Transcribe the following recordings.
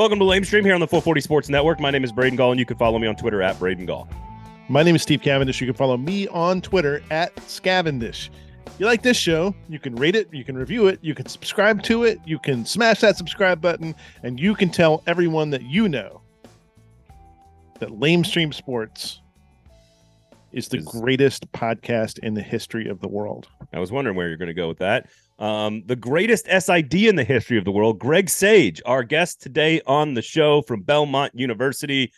Welcome to Lame Stream here on the 440 Sports Network. My name is Braden Gall, and you can follow me on Twitter at Braden Gall. My name is Steve Cavendish. You can follow me on Twitter at Scavendish. You like this show, you can rate it, you can review it, you can subscribe to it, you can smash that subscribe button, and you can tell everyone that you know that Lame Stream Sports is the greatest podcast in the history of the world. I was wondering where you're going to go with that. Um, the greatest SID in the history of the world, Greg Sage, our guest today on the show from Belmont University.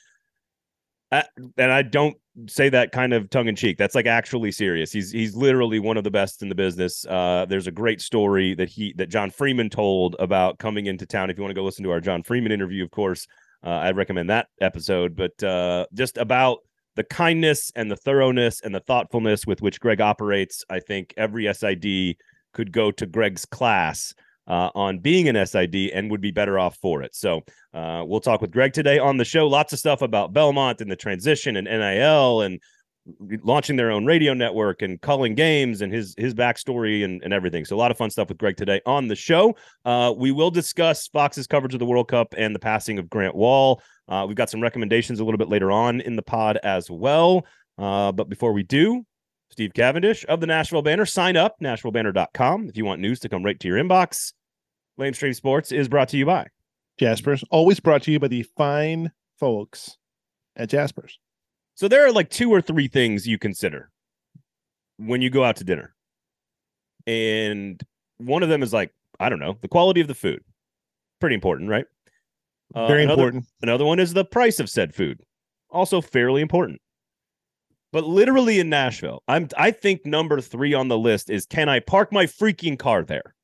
Uh, and I don't say that kind of tongue in cheek. That's like actually serious. He's he's literally one of the best in the business. Uh, there's a great story that he that John Freeman told about coming into town. If you want to go listen to our John Freeman interview, of course, uh, I'd recommend that episode. But uh, just about the kindness and the thoroughness and the thoughtfulness with which Greg operates, I think every SID could go to Greg's class uh, on being an SID and would be better off for it. So uh, we'll talk with Greg today on the show. Lots of stuff about Belmont and the transition and NIL and launching their own radio network and calling games and his his backstory and, and everything. So a lot of fun stuff with Greg today on the show. Uh, we will discuss Fox's coverage of the World Cup and the passing of Grant Wahl. Uh, we've got some recommendations a little bit later on in the pod as well. Uh, but before we do, Steve Cavendish of the Nashville Banner. Sign up, NashvilleBanner.com, if you want news to come right to your inbox. Lamestream Sports is brought to you by. Jaspers, always brought to you by the fine folks at Jaspers. So there are like two or three things you consider when you go out to dinner. And one of them is like, I don't know, the quality of the food. Pretty important, right? Uh, Very another- important. Another one is the price of said food. Also fairly important. But literally in Nashville, I'm I think number 3 on the list is can I park my freaking car there?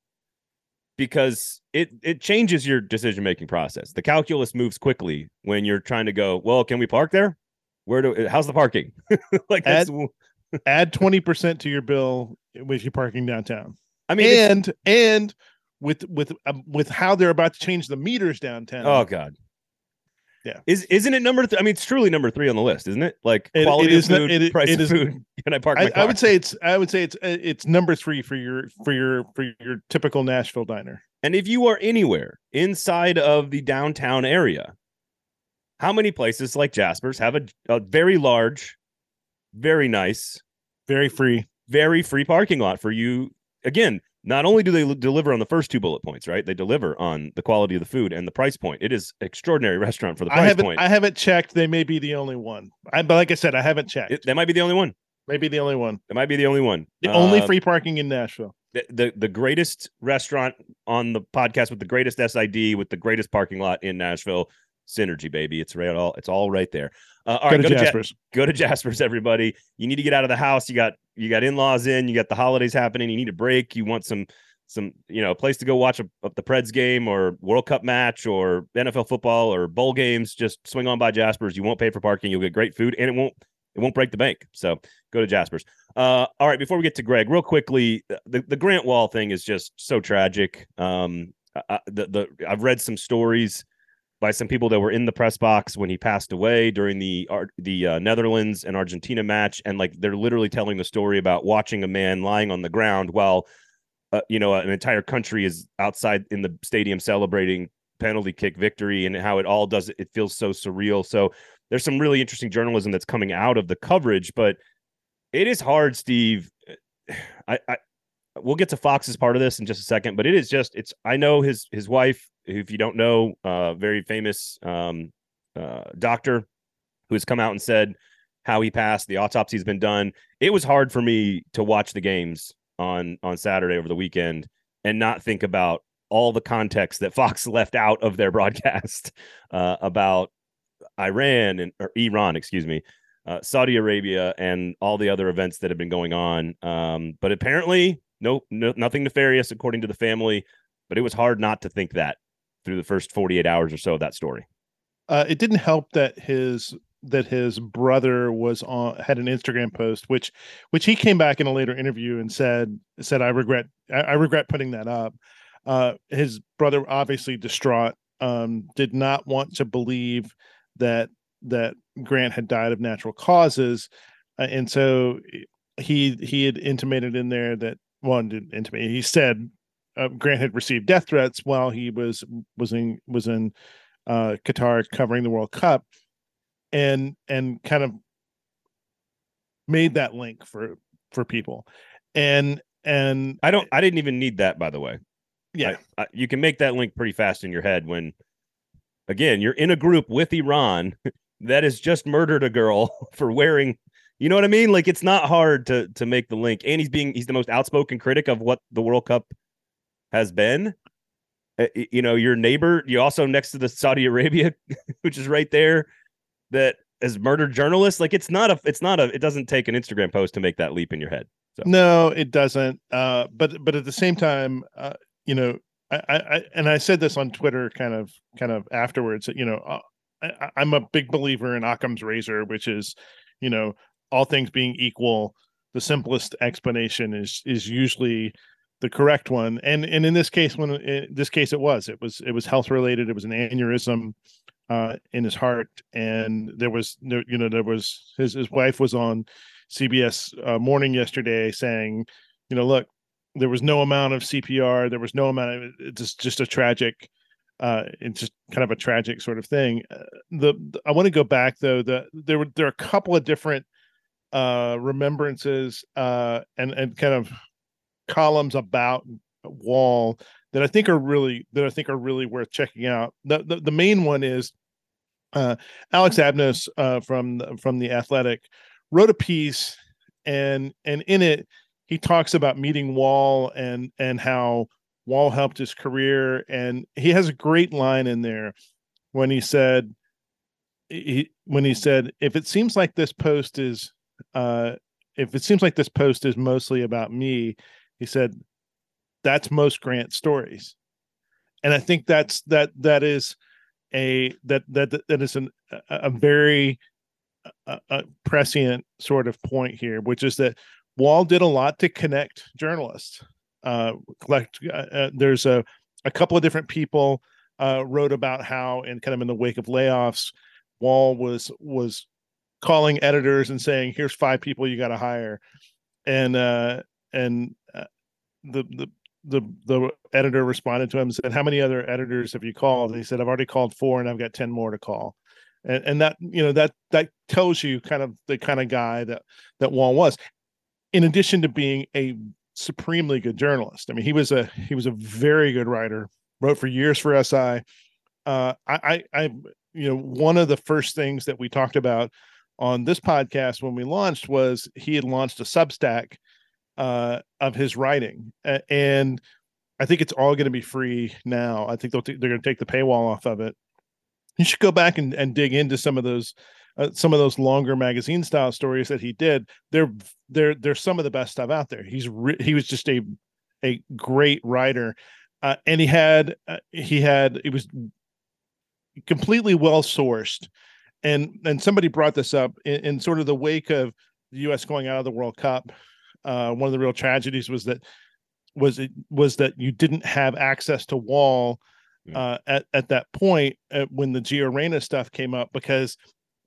Because it it changes your decision-making process. The calculus moves quickly when you're trying to go, well, can we park there? Where do how's the parking? like that's Add 20% to your bill with you parking downtown. I mean and and with with um, with how they're about to change the meters downtown. oh god. Yeah. Is isn't it number th- I mean it's truly number 3 on the list, isn't it? Like It- quality it is food, it- price it of is- food. Can I park my I, car? I would say it's I would say it's uh, it's number three for your for your for your typical Nashville diner. And if you are anywhere inside of the downtown area, how many places like Jasper's have a, a very large, very nice, Very free. very free parking lot for you? Again, not only do they l- deliver on the first two bullet points, right? They deliver on the quality of the food and the price point. It is extraordinary restaurant for the I price haven't point. I haven't checked. They may be the only one. I, but like I said, I haven't checked. It- that might be the only one. Maybe the only one. That might be the only one. The only Uh, free parking in Nashville. the, the the greatest restaurant on the podcast with the greatest SID with the greatest parking lot in Nashville. Synergy, baby. It's right all it's all right there. Uh, all Go right, to go to, Jasper's. go to Jasper's, everybody. You need to get out of the house. You got you got in-laws in, you got the holidays happening, you need a break, you want some some, you know, a place to go watch a, a- the Preds game or World Cup match or NFL football or bowl games, just swing on by Jasper's. You won't pay for parking, you'll get great food and it won't it won't break the bank. So go to Jasper's. Uh, all right, before we get to Greg, real quickly, the, the Grant Wahl thing is just so tragic. Um, I, I- the, the I've read some stories by some people that were in the press box when he passed away during the the uh, Netherlands and Argentina match, and like they're literally telling the story about watching a man lying on the ground while, uh, you know, an entire country is outside in the stadium celebrating penalty kick victory, and how it all does it feels so surreal. So there's some really interesting journalism that's coming out of the coverage, but it is hard, Steve. I, I we'll get to Fox's part of this in just a second, but it is just it's I know his his wife, if you don't know, uh very famous um uh doctor who has come out and said how he passed, the autopsy's been done. It was hard for me to watch the games on on Saturday over the weekend and not think about all the context that Fox left out of their broadcast uh, about Iran and or Iran, excuse me, uh, Saudi Arabia, and all the other events that have been going on. Um, but apparently, no, no, nothing nefarious according to the family. But it was hard not to think that through the first 48 hours or so of that story. Uh, it didn't help that his that his brother was on had an Instagram post, which which he came back in a later interview and said said I regret I, I regret putting that up. Uh, his brother obviously distraught, um, did not want to believe that that Grant had died of natural causes, uh, and so he he had intimated in there that well didn't intimate he said uh, Grant had received death threats while he was was in was in uh, Qatar covering the World Cup, and and kind of made that link for for people, and and I don't. I didn't even need that, by the way. yeah, I, I, you can make that link pretty fast in your head when, again, you're in a group with Iran that has just murdered a girl for wearing. You know what I mean? Like it's not hard to to make the link, and he's being he's the most outspoken critic of what the World Cup has been. Uh, you know, your neighbor, you also next to the Saudi Arabia, which is right there, that has murdered journalists. Like it's not a, it's not a, it doesn't take an Instagram post to make that leap in your head. So No, it doesn't. Uh, but but at the same time, uh, you know, I, I, and I said this on Twitter, kind of kind of afterwards. You know, uh, I, I'm a big believer in Occam's razor, which is, you know, all things being equal, the simplest explanation is is usually the correct one. And and in this case, when this case it was, it was it was health related. It was an aneurysm uh, in his heart, and there was you know, there was his his wife was on CBS uh, Morning yesterday saying, you know, look, there was no amount of CPR, there was no amount of it's just just a tragic, uh, it's just kind of a tragic sort of thing. Uh, the, the- I want to go back though. The there were there are a couple of different uh remembrances uh and and kind of columns about Wahl that I think are really that I think are really worth checking out. The the, the main one is uh Alex Abnos uh from from the Athletic wrote a piece and and in it he talks about meeting Wahl and and how Wahl helped his career and he has a great line in there when he said he when he said if it seems like this post is uh if it seems like this post is mostly about me he said that's most grant stories. And i think that's that that is a that that that is an a, a very a, a prescient sort of point here which is that Wahl did a lot to connect journalists. Uh collect uh, uh, there's a a couple of different people uh wrote about how in kind of in the wake of layoffs Wahl was was calling editors and saying here's five people you got to hire. And uh and uh, the the the the editor responded to him and said how many other editors have you called? He said i've already called four and i've got 10 more to call. And and that you know that that tells you kind of the kind of guy that that Wahl was. In addition to being a supremely good journalist i mean he was a he was a very good writer wrote for years for si uh i i, I you know one of the first things that we talked about on this podcast when we launched was he had launched a substack uh, of his writing, and I think it's all going to be free now. I think they'll t- they're going to take the paywall off of it. You should go back and, and dig into some of those uh, some of those longer magazine style stories that he did. They're they're they're some of the best stuff out there. He's re- he was just a a great writer, uh, and he had uh, he had it was completely well sourced and and somebody brought this up in, in sort of the wake of the U.S. going out of the World Cup. Uh, one of the real tragedies was that was it was that you didn't have access to Wahl uh, at at that point uh, when the Gio Reyna stuff came up because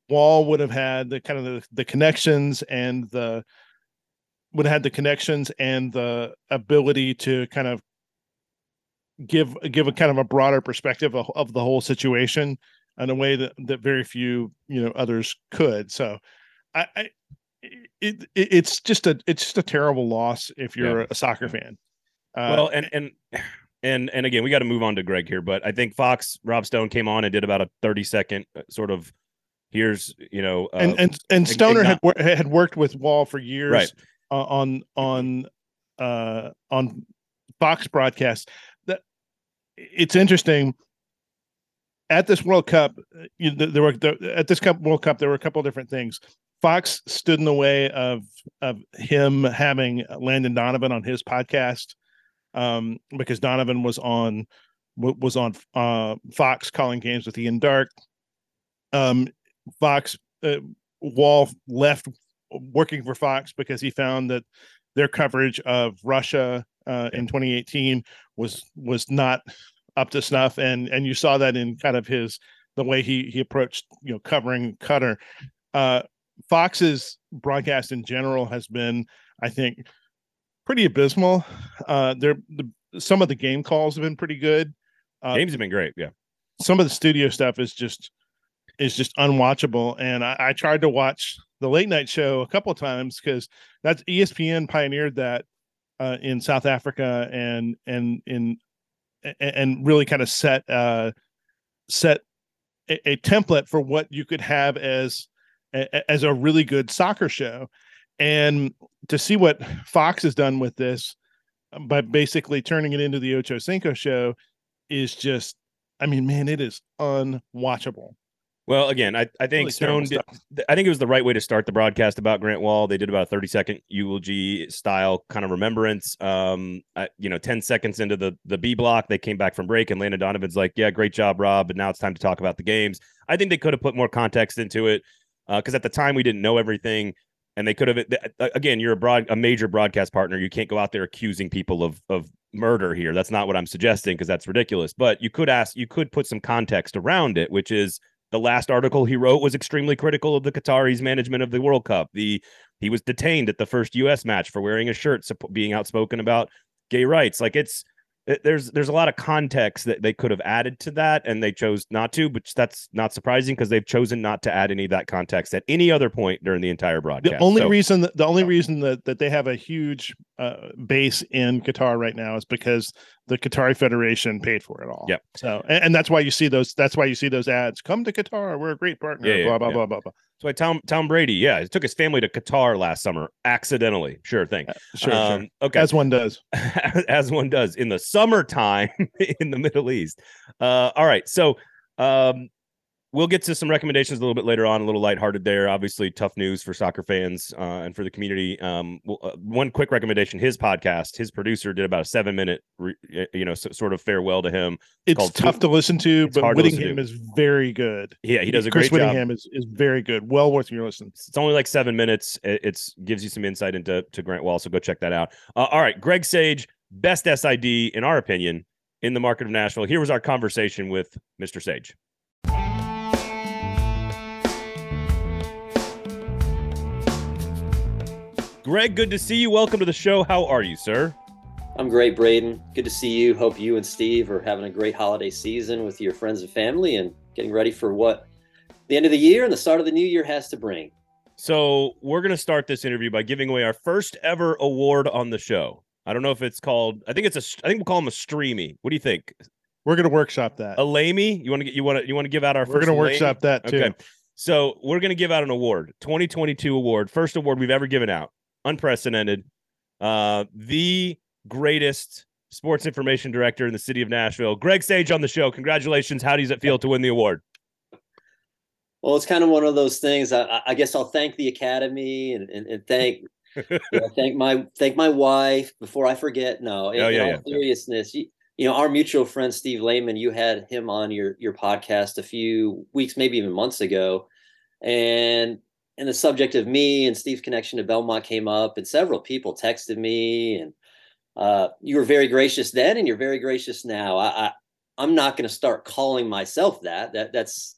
Wahl would have had the kind of the, the connections and the would have had the connections and the ability to kind of give give a kind of a broader perspective of, of the whole situation in a way that that very few you know others could. So i, I it, it it's just a it's just a terrible loss if you're Yeah. a soccer fan uh, well, and and and and again, we got to move on to Greg here, but I think Fox Rob Stone came on and did about a thirty second uh, sort of here's you know uh, and and and stoner had had worked with Wahl for years Right. on on uh on fox broadcasts that it's interesting at this world cup uh, you, there there were there, at this cup world cup there were a couple of different things fox stood in the way of of him having landon donovan on his podcast um because donovan was on was on uh fox calling games with ian darke. Um fox uh, Wahl left working for fox because he found that their coverage of russia uh, in 2018 was was not up to snuff. And and you saw that in kind of his the way he he approached you know covering Qatar. Uh fox's broadcast in general has been i think pretty abysmal uh there the some of the game calls have been pretty good uh, games have been great. Yeah, some of the studio stuff is just is just unwatchable. And I, I tried to watch the late night show a couple of times because that's ESPN pioneered that uh, in South Africa and and in and really kind of set uh, set a, a, template for what you could have as as a really good soccer show. And to see what Fox has done with this um, by basically turning it into the Ocho Cinco show is just, I mean, man, it is unwatchable. Well, again, I, I think really Stone did, I think it was the right way to start the broadcast about Grant Wahl. They did about a 30 second eulogy style kind of remembrance. Um, I, you know, 10 seconds into the the B block, they came back from break and Landon Donovan's like, yeah, great job, Rob. But now it's time to talk about the games. I think they could have put more context into it because uh, at the time we didn't know everything and they could have again you're a broad a major broadcast partner you can't go out there accusing people of of murder here. That's not what i'm suggesting because that's ridiculous but you could ask you could put some context around it which is the last article he wrote was extremely critical of the qataris management of the world cup. The he was detained at the first us match for wearing a shirt being outspoken about gay rights. Like it's there's there's a lot of context that they could have added to that and they chose not to but that's not surprising because they've chosen not to add any of that context at any other point during the entire broadcast the only so, reason that the only reason that, that they have a huge uh, base in qatar right now is because the qatari federation paid for it all yeah so and, and, that's why you see those that's why you see those ads come to qatar we're a great partner yeah, blah blah, yeah. blah blah blah blah that's why Tom Tom Brady, yeah, he took his family to Qatar last summer accidentally. Sure thing. Uh, sure, um, sure. Okay. As one does. As one does in the summertime in the Middle East. Uh, all right. So um, we'll get to some recommendations a little bit later on, a little lighthearted there. Obviously, tough news for soccer fans uh, and for the community. Um, well, uh, one quick recommendation: his podcast, his producer did about a seven minute, re- you know, so, sort of farewell to him. It's, it's tough to listen to, but Whittingham to. is very good. Yeah, he does a Chris great Whittingham job. is is very good. Well worth your listen. It's only like seven minutes. It it's gives you some insight into to Grant Wahl, so go check that out. Uh, all right, Greg Sage, best SID in our opinion in the market of Nashville. Here was our conversation with Mr. Sage. Greg, good to see you. Welcome to the show. How are you, sir? I'm great, Braden. Good to see you. Hope you and Steve are having a great holiday season with your friends and family and getting ready for what the end of the year and the start of the new year has to bring. So, we're going to start this interview by giving away our first ever award on the show. I don't know if it's called, I think it's a, I think we'll call him a streamy. What do you think? We're going to workshop that. A lamey? You want to get, you want to, you want to give out our We're going to workshop that too. Okay. So, we're going to give out an award, 2022 award, first award we've ever given out unprecedented. Uh, the greatest sports information director in the city of Nashville, Greg Sage, on the show. Congratulations! How does it feel to win the award? Well, it's kind of one of those things. I, I guess I'll thank the Academy and, and, and thank you know, thank my thank my wife before I forget. No, in, oh, yeah, in all yeah, seriousness, yeah. You, you know, our mutual friend Steve Lehman, you had him on your your podcast a few weeks, maybe even months ago, and and the subject of me and Steve's connection to Belmont came up, and several people texted me, and uh, you were very gracious then, and you're very gracious now. I, I I'm not going to start calling myself that. That that's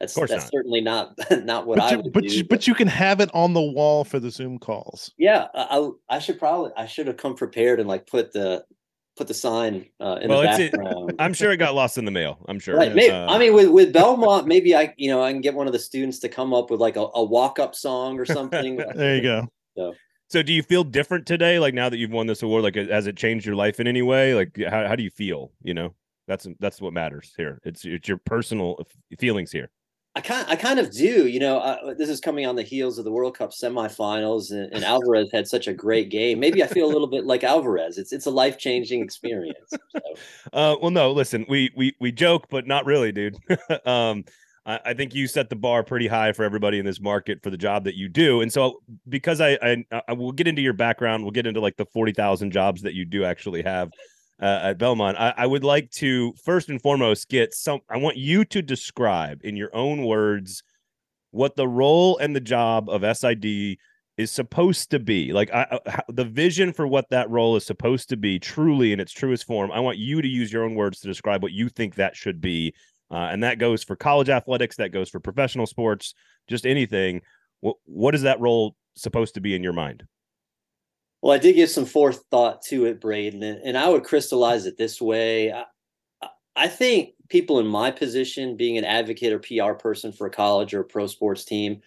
that's that's not. certainly not not what but I you, would but do. You, but you can have it on the wall for the Zoom calls. Yeah, I I should probably I should have come prepared and like put the put the sign uh, in well, the background. It, I'm sure it got lost in the mail. I'm sure. Right. Maybe, uh, I mean, with, with Belmont, maybe I, you know, I can get one of the students to come up with like a, a walk up song or something. there you go. So. so, do you feel different today? Like now that you've won this award, like has it changed your life in any way? Like how, how do you feel? You know, that's, that's what matters here. It's, it's your personal feelings here. I kind, I kind of do. You know, uh, this is coming on the heels of the World Cup semifinals, and, and Alvarez had such a great game. Maybe I feel a little bit like Alvarez. It's it's a life changing experience. So. Uh, well, no, listen, we we we joke, but not really, dude. um, I, I, think you set the bar pretty high for everybody in this market for the job that you do, and so because I I, I will get into your background, we'll get into like the forty thousand jobs that you do actually have uh, at Belmont. I, I, would like to first and foremost get some. I want you to describe in your own words what the role and the job of SID is supposed to be. Like I, the vision for what that role is supposed to be, truly in its truest form. I want you to use your own words to describe what you think that should be, uh, and that goes for college athletics. That goes for professional sports. Just anything. What what is that role supposed to be in your mind? Well, I did give some forethought to it, Braden, and, I would crystallize it this way. I, I think people in my position, being an advocate or PR person for a college or a pro sports team,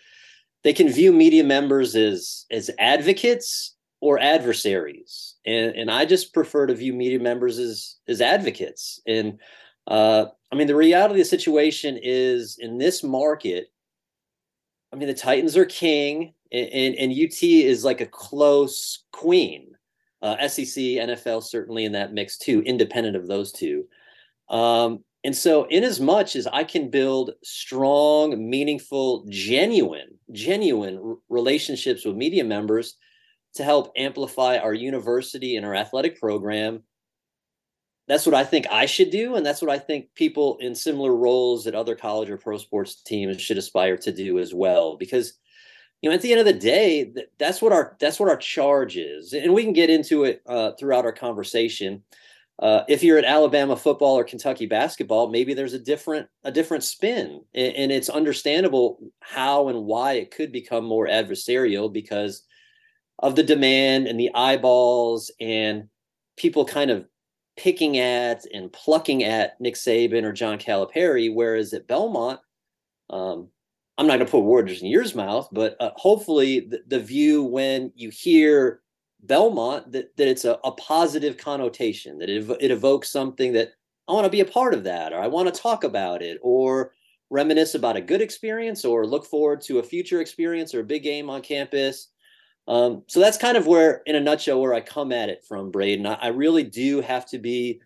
they can view media members as as advocates or adversaries, and and I just prefer to view media members as as advocates. And uh, I mean, the reality of the situation is in this market. I mean, the Titans are king, and, and, UT is like a close queen. Uh, SEC, NFL, certainly in that mix too, independent of those two. Um, and so, in as much as I can build strong, meaningful, genuine, genuine r- relationships with media members to help amplify our university and our athletic program, that's what I think I should do. And that's what I think people in similar roles at other college or pro sports teams should aspire to do as well. Because you know, at the end of the day, that's what our that's what our charge is, and we can get into it uh, throughout our conversation. Uh, if you're at Alabama football or Kentucky basketball, maybe there's a different a different spin, and, it's understandable how and why it could become more adversarial because of the demand and the eyeballs and people kind of picking at and plucking at Nick Saban or John Calipari. Whereas at Belmont, um, I'm not going to put words in your mouth, but uh, hopefully the, the, view when you hear Belmont that, that it's a, a positive connotation, that it, it evokes something that I want to be a part of that, or I want to talk about it, or reminisce about a good experience, or look forward to a future experience or a big game on campus. Um, so that's kind of where, in a nutshell, where I come at it from, Braden. I, I really do have to be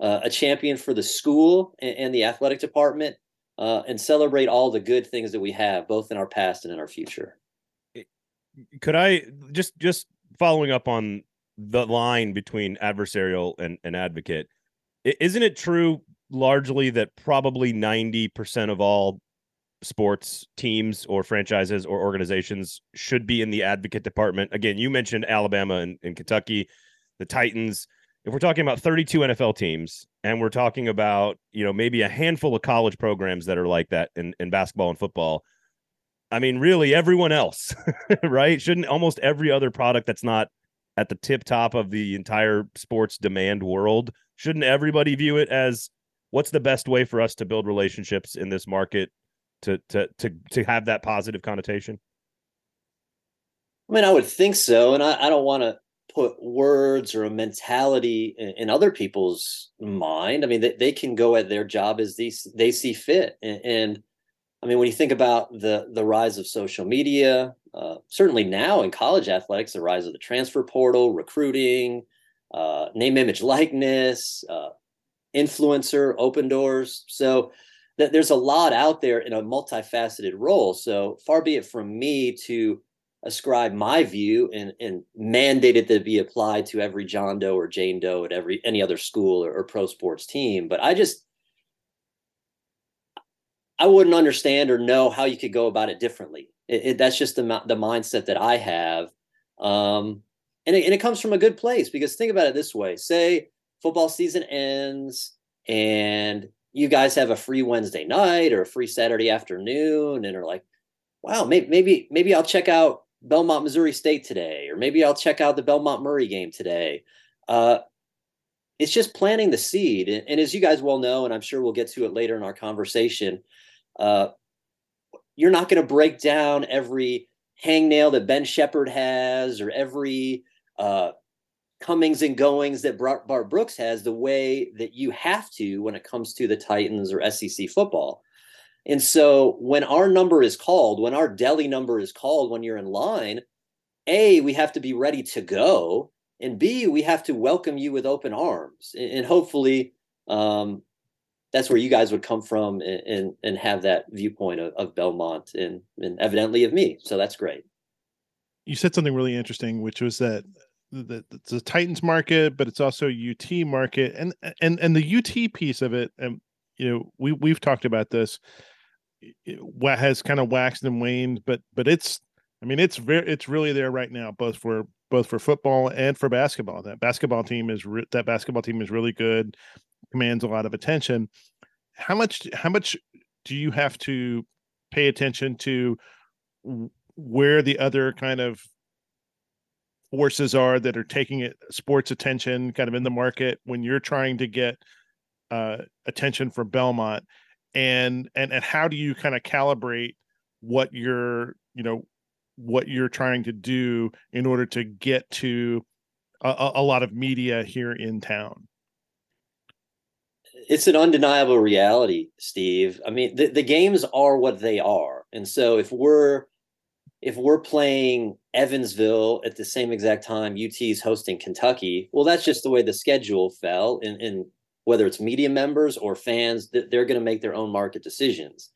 uh, a champion for the school and, and the athletic department uh, and celebrate all the good things that we have, both in our past and in our future. Could I just just following up on the line between adversarial and, and advocate, isn't it true largely that probably 90% of all sports teams or franchises or organizations should be in the advocate department? Again, you mentioned Alabama and, and Kentucky, the Titans. If we're talking about 32 NFL teams and we're talking about, you know, maybe a handful of college programs that are like that in, in basketball and football, I mean, really everyone else, right? Shouldn't almost every other product that's not at the tip top of the entire sports demand world, shouldn't everybody view it as what's the best way for us to build relationships in this market to to to to have that positive connotation? I mean, I would think so, and I, I don't want to put words or a mentality in, in, other people's mind. I mean, they, they can go at their job as they they see fit, and, and I mean, when you think about the the rise of social media, uh, certainly now in college athletics, the rise of the transfer portal, recruiting, uh, name, image, likeness, uh, influencer, doors. So th- there's a lot out there in a multifaceted role. So far be it from me to ascribe my view and, and mandate it to be applied to every John Doe or Jane Doe at every any other school or, or pro sports team. But I just I wouldn't understand or know how you could go about it differently. It, it, that's just the the mindset that I have, um, and it, and it comes from a good place because think about it this way: say football season ends and you guys have a free Wednesday night or a free Saturday afternoon, and are like, "Wow, maybe maybe maybe I'll check out Belmont Missouri State today, or maybe I'll check out the Belmont Murray game today." Uh, it's just planting the seed, and, and as you guys well know, and I'm sure we'll get to it later in our conversation uh, you're not going to break down every hangnail that Ben Sheppard has or every uh, comings and goings that Bart Brooks has the way that you have to when it comes to the Titans or SEC football. And so when our number is called, when our deli number is called when you're in line, A, we have to be ready to go. And B, we have to welcome you with open arms. And hopefully, um, that's where you guys would come from and and, have that viewpoint of, of Belmont and and evidently of me. So that's great. You said something really interesting, which was that the, a Titans market, but it's also UT market, and and and the UT piece of it, and you know we we've talked about this. What has kind of waxed and waned, but but it's I mean it's very it's really there right now, both for both for football and for basketball. That basketball team is re- that basketball team is really good commands a lot of attention. How much how much do you have to pay attention to where the other kind of forces are that are taking it sports attention kind of in the market when you're trying to get uh, attention for Belmont, and and and how do you kind of calibrate what you're you know what you're trying to do in order to get to a, a lot of media here in town? It's an undeniable reality, Steve. I mean, the, the games are what they are, and so if we're if we're playing Evansville at the same exact time UT is hosting Kentucky, well, that's just the way the schedule fell. And, and whether it's media members or fans, they're going to make their own market decisions.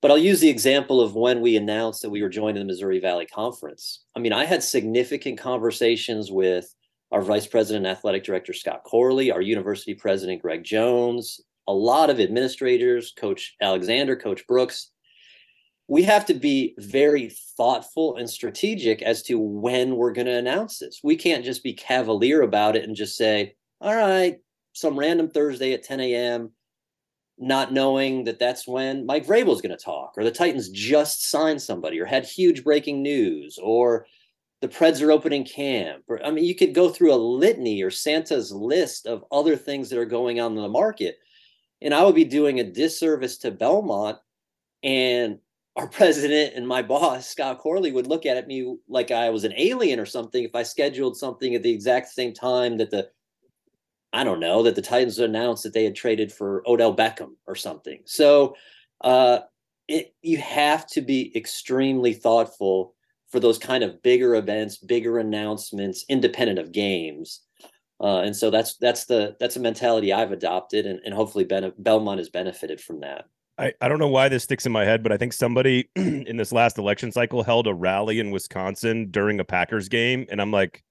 But I'll use the example of when we announced that we were joining the Missouri Valley Conference. I mean, I had significant conversations with our Vice President Athletic Director, Scott Corley, our University President, Greg Jones, a lot of administrators, Coach Alexander, Coach Brooks, we have to be very thoughtful and strategic as to when we're going to announce this. We can't just be cavalier about it and just say, all right, some random Thursday at 10 a.m., not knowing that that's when Mike Vrabel is going to talk, or the Titans just signed somebody, or had huge breaking news, or the Preds are opening camp. Or, I mean, you could go through a litany or Santa's list of other things that are going on in the market. And I would be doing a disservice to Belmont and our president and my boss Scott Corley would look at me like I was an alien or something if I scheduled something at the exact same time that the I don't know that the Titans announced that they had traded for Odell Beckham or something. So uh, it, you have to be extremely thoughtful for those kind of bigger events, bigger announcements, independent of games. Uh, and so that's that's the that's a mentality I've adopted, and, and hopefully ben- Belmont has benefited from that. I, I don't know why this sticks in my head, but I think somebody in this last election cycle held a rally in Wisconsin during a Packers game, and I'm like,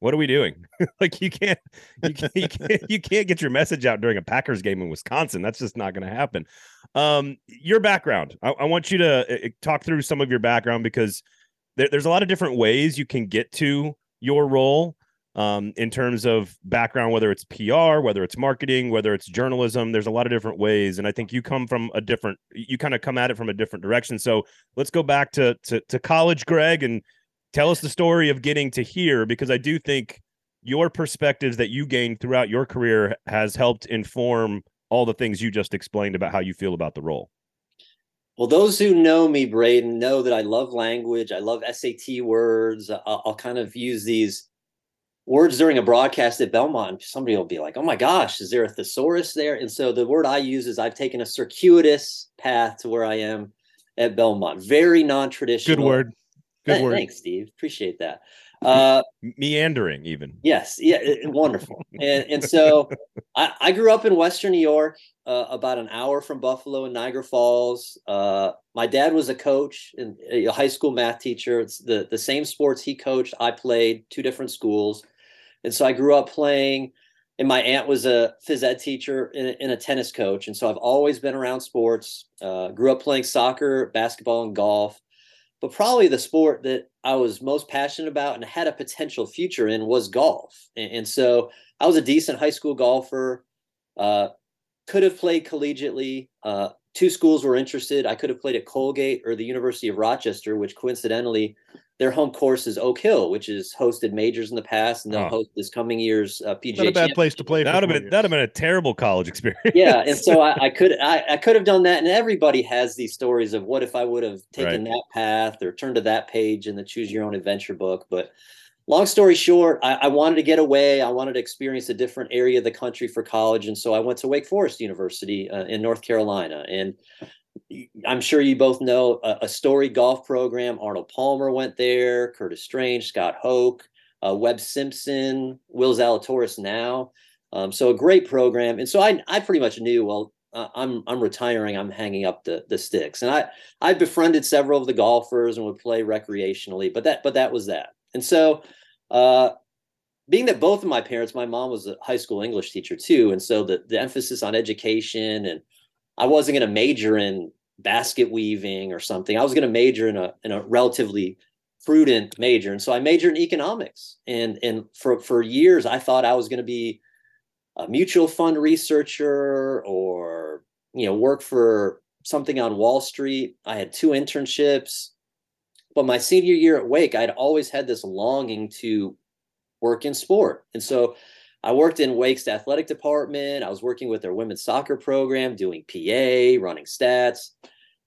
what are we doing? like you can't, you can't, you can't, you can't get your message out during a Packers game in Wisconsin. That's just not going to happen. Um, your background, I, I want you to uh, talk through some of your background because there, there's a lot of different ways you can get to your role um, in terms of background, whether it's PR, whether it's marketing, whether it's journalism. There's a lot of different ways, and I think you come from a different. You kind of come at it from a different direction. So let's go back to to, to college, Greg, and tell us the story of getting to here, because I do think your perspectives that you gained throughout your career has helped inform all the things you just explained about how you feel about the role. Well, those who know me, Braden, know that I love language. I love SAT words. I'll, I'll kind of use these words during a broadcast at Belmont, somebody will be like, "Oh my gosh, is there a thesaurus there?" And so the word I use is I've taken a circuitous path to where I am at Belmont. Very non-traditional. Good word. Good word. Thanks, Steve. Appreciate that. Uh, Meandering, even. Yes. Yeah. wonderful. and and so I, I, grew up in Western New York, uh, about an hour from Buffalo and Niagara Falls. Uh, my dad was a coach and a high school math teacher. It's the the same sports he coached. I played two different schools. And so I grew up playing, and my aunt was a phys ed teacher and, and a tennis coach. And so I've always been around sports. Uh, grew up playing soccer, basketball, and golf. But probably the sport that I was most passionate about and had a potential future in was golf. And, and so I was a decent high school golfer. Uh, could have played collegiately. Uh, two schools were interested. I could have played at Colgate or the University of Rochester, which coincidentally their home course is Oak Hill, which has hosted majors in the past, and they'll oh. host this coming year's uh, PGA. Not a bad place to play. That would have been that have been a terrible college experience. yeah, and so I, I could I, I, could have done that, and everybody has these stories of what if I would have taken right. that path or turned to that page in the Choose Your Own Adventure book. But long story short, I, I wanted to get away. I wanted to experience a different area of the country for college, and so I went to Wake Forest University uh, in North Carolina, and I'm sure you both know a, a story golf program. Arnold Palmer went there, Curtis Strange, Scott Hoch, uh, Webb Simpson, Will Zalatoris now. Um, so a great program. And so I, I pretty much knew, well, uh, I'm, I'm retiring. I'm hanging up the, the sticks. And I, I befriended several of the golfers and would play recreationally, but that, but that was that. And so, uh, being that both of my parents, my mom was a high school English teacher too. And so the, the emphasis on education and I wasn't going to major in basket weaving or something. I was going to major in a in a relatively prudent major, and so I majored in economics. And and for for years, I thought I was going to be a mutual fund researcher or you know work for something on Wall Street. I had two internships, but my senior year at Wake, I'd always had this longing to work in sport, and so I worked in Wake's athletic department. I was working with their women's soccer program, doing PA, running stats.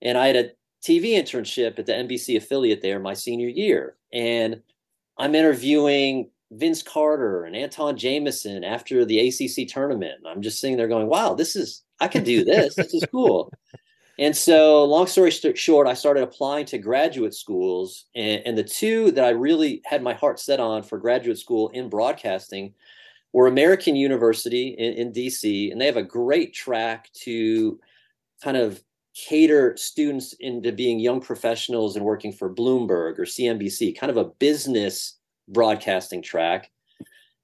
And I had a TV internship at the NBC affiliate there my senior year. And I'm interviewing Vince Carter and Antawn Jamison after the ACC tournament. And I'm just sitting there going, wow, this is, I can do this. this is cool. And so, long story short, I started applying to graduate schools. And, and the two that I really had my heart set on for graduate school in broadcasting were American University in, in DC. And they have a great track to kind of cater students into being young professionals and working for Bloomberg or CNBC, kind of a business broadcasting track.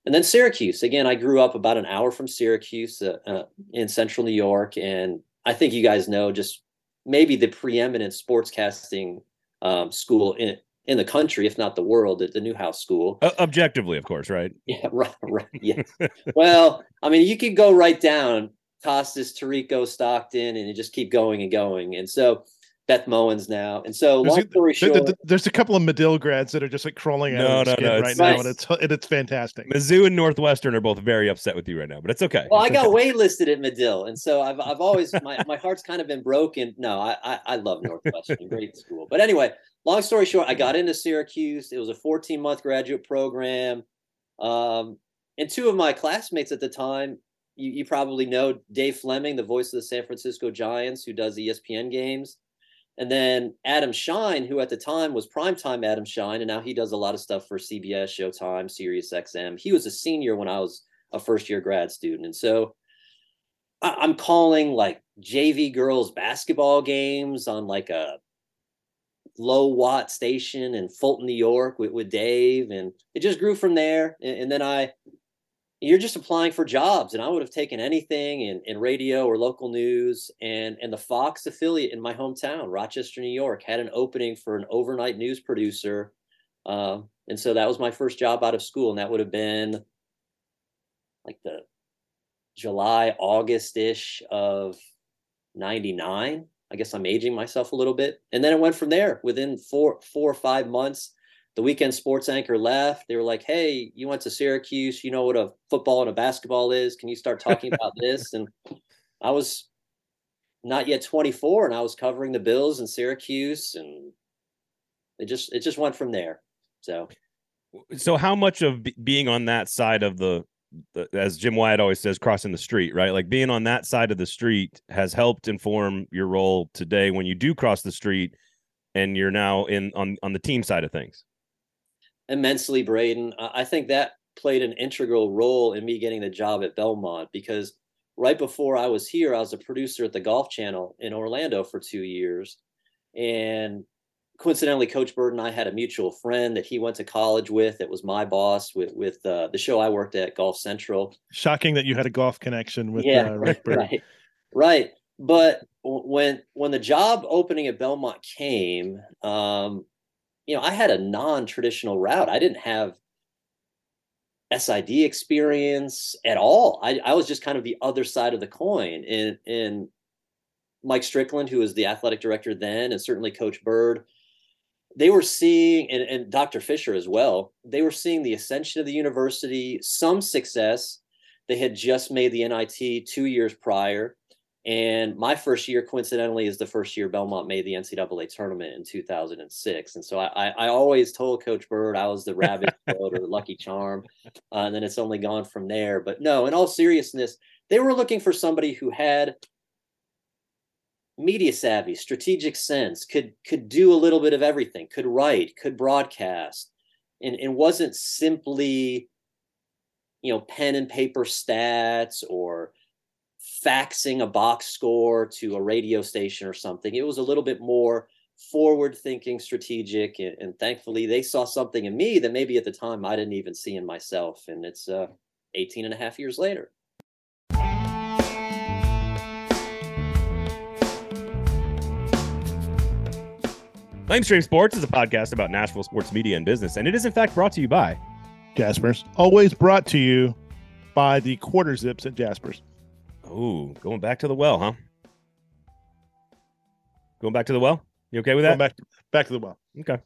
And then Syracuse. Again, I grew up about an hour from Syracuse uh, uh, in central New York. And I think you guys know just maybe the preeminent sportscasting um, school in, in the country, if not the world, at the Newhouse School. Uh, objectively, of course, right? Yeah, right, right. Yeah. well, I mean, you could go right down Costas, Tirico, Stockton, and you just keep going and going. And so Beth Mowins now. And so long story short, there's a couple of Medill grads that are just like crawling out no, of no, no, right now, and it's and it's fantastic. Mizzou and Northwestern are both very upset with you right now, but it's okay. Well, I got waitlisted at Medill, and so I've I've always my, my heart's kind of been broken. No, I I, I love Northwestern, great school. But anyway, long story short, I got into Syracuse. It was a 14 month graduate program. Um, and two of my classmates at the time you, you probably know Dave Fleming, the voice of the San Francisco Giants, who does ESPN games. And then Adam Schein, who at the time was primetime Adam Schein, and now he does a lot of stuff for CBS, Showtime, Sirius XM. He was a senior when I was a first year grad student. And so I- I'm calling like JV girls basketball games on like a low watt station in Fulton, New York with, with Dave. And it just grew from there. And, and then I you're just applying for jobs and i would have taken anything in, in radio or local news and and the fox affiliate in my hometown rochester new york had an opening for an overnight news producer um, and so that was my first job out of school and that would have been like the july august-ish of 99 i guess i'm aging myself a little bit and then it went from there within four four or five months the weekend sports anchor left. They were like, "Hey, you went to Syracuse. You know what a football and a basketball is. Can you start talking about this?" And I was not yet 24, and I was covering the Bills in Syracuse, and it just it just went from there. So, so how much of being on that side of the, as Jim Wyatt always says, crossing the street, right? Like being on that side of the street has helped inform your role today when you do cross the street and you're now in on on the team side of things immensely, Braden. I think that played an integral role in me getting the job at Belmont because right before I was here, I was a producer at the Golf Channel in Orlando for two years. And coincidentally, Coach Byrd and I had a mutual friend that he went to college with that was my boss with, with uh, the show I worked at, Golf Central. Shocking that you had a golf connection with yeah, uh, Rick Byrd. Right, right. But when when the job opening at Belmont came, um, you know, I had a non-traditional route. I didn't have SID experience at all. I, I was just kind of the other side of the coin. And and Mike Strickland, who was the athletic director then, and certainly Coach Byrd, they were seeing, and, and Dr. Fisher as well, they were seeing the ascension of the university, some success. They had just made the NIT two years prior. And my first year, coincidentally, is the first year Belmont made the NCAA tournament in 2006. And so I, I always told Coach Byrd I was the rabbit or the lucky charm. Uh, and then it's only gone from there. But no, in all seriousness, they were looking for somebody who had media savvy, strategic sense, could could do a little bit of everything, could write, could broadcast, and, and wasn't simply, you know, pen and paper stats or faxing a box score to a radio station or something. It was a little bit more forward thinking, strategic. And, and, thankfully, they saw something in me that maybe at the time I didn't even see in myself. And it's uh, 18 and a half years later. Lamestream Sports is a podcast about Nashville sports media and business, and it is in fact brought to you by Jaspers. Always brought to you by the quarter zips at Jaspers. Oh, going back to the well, huh? Going back to the well? You okay with that? Going back, back to the well. Okay.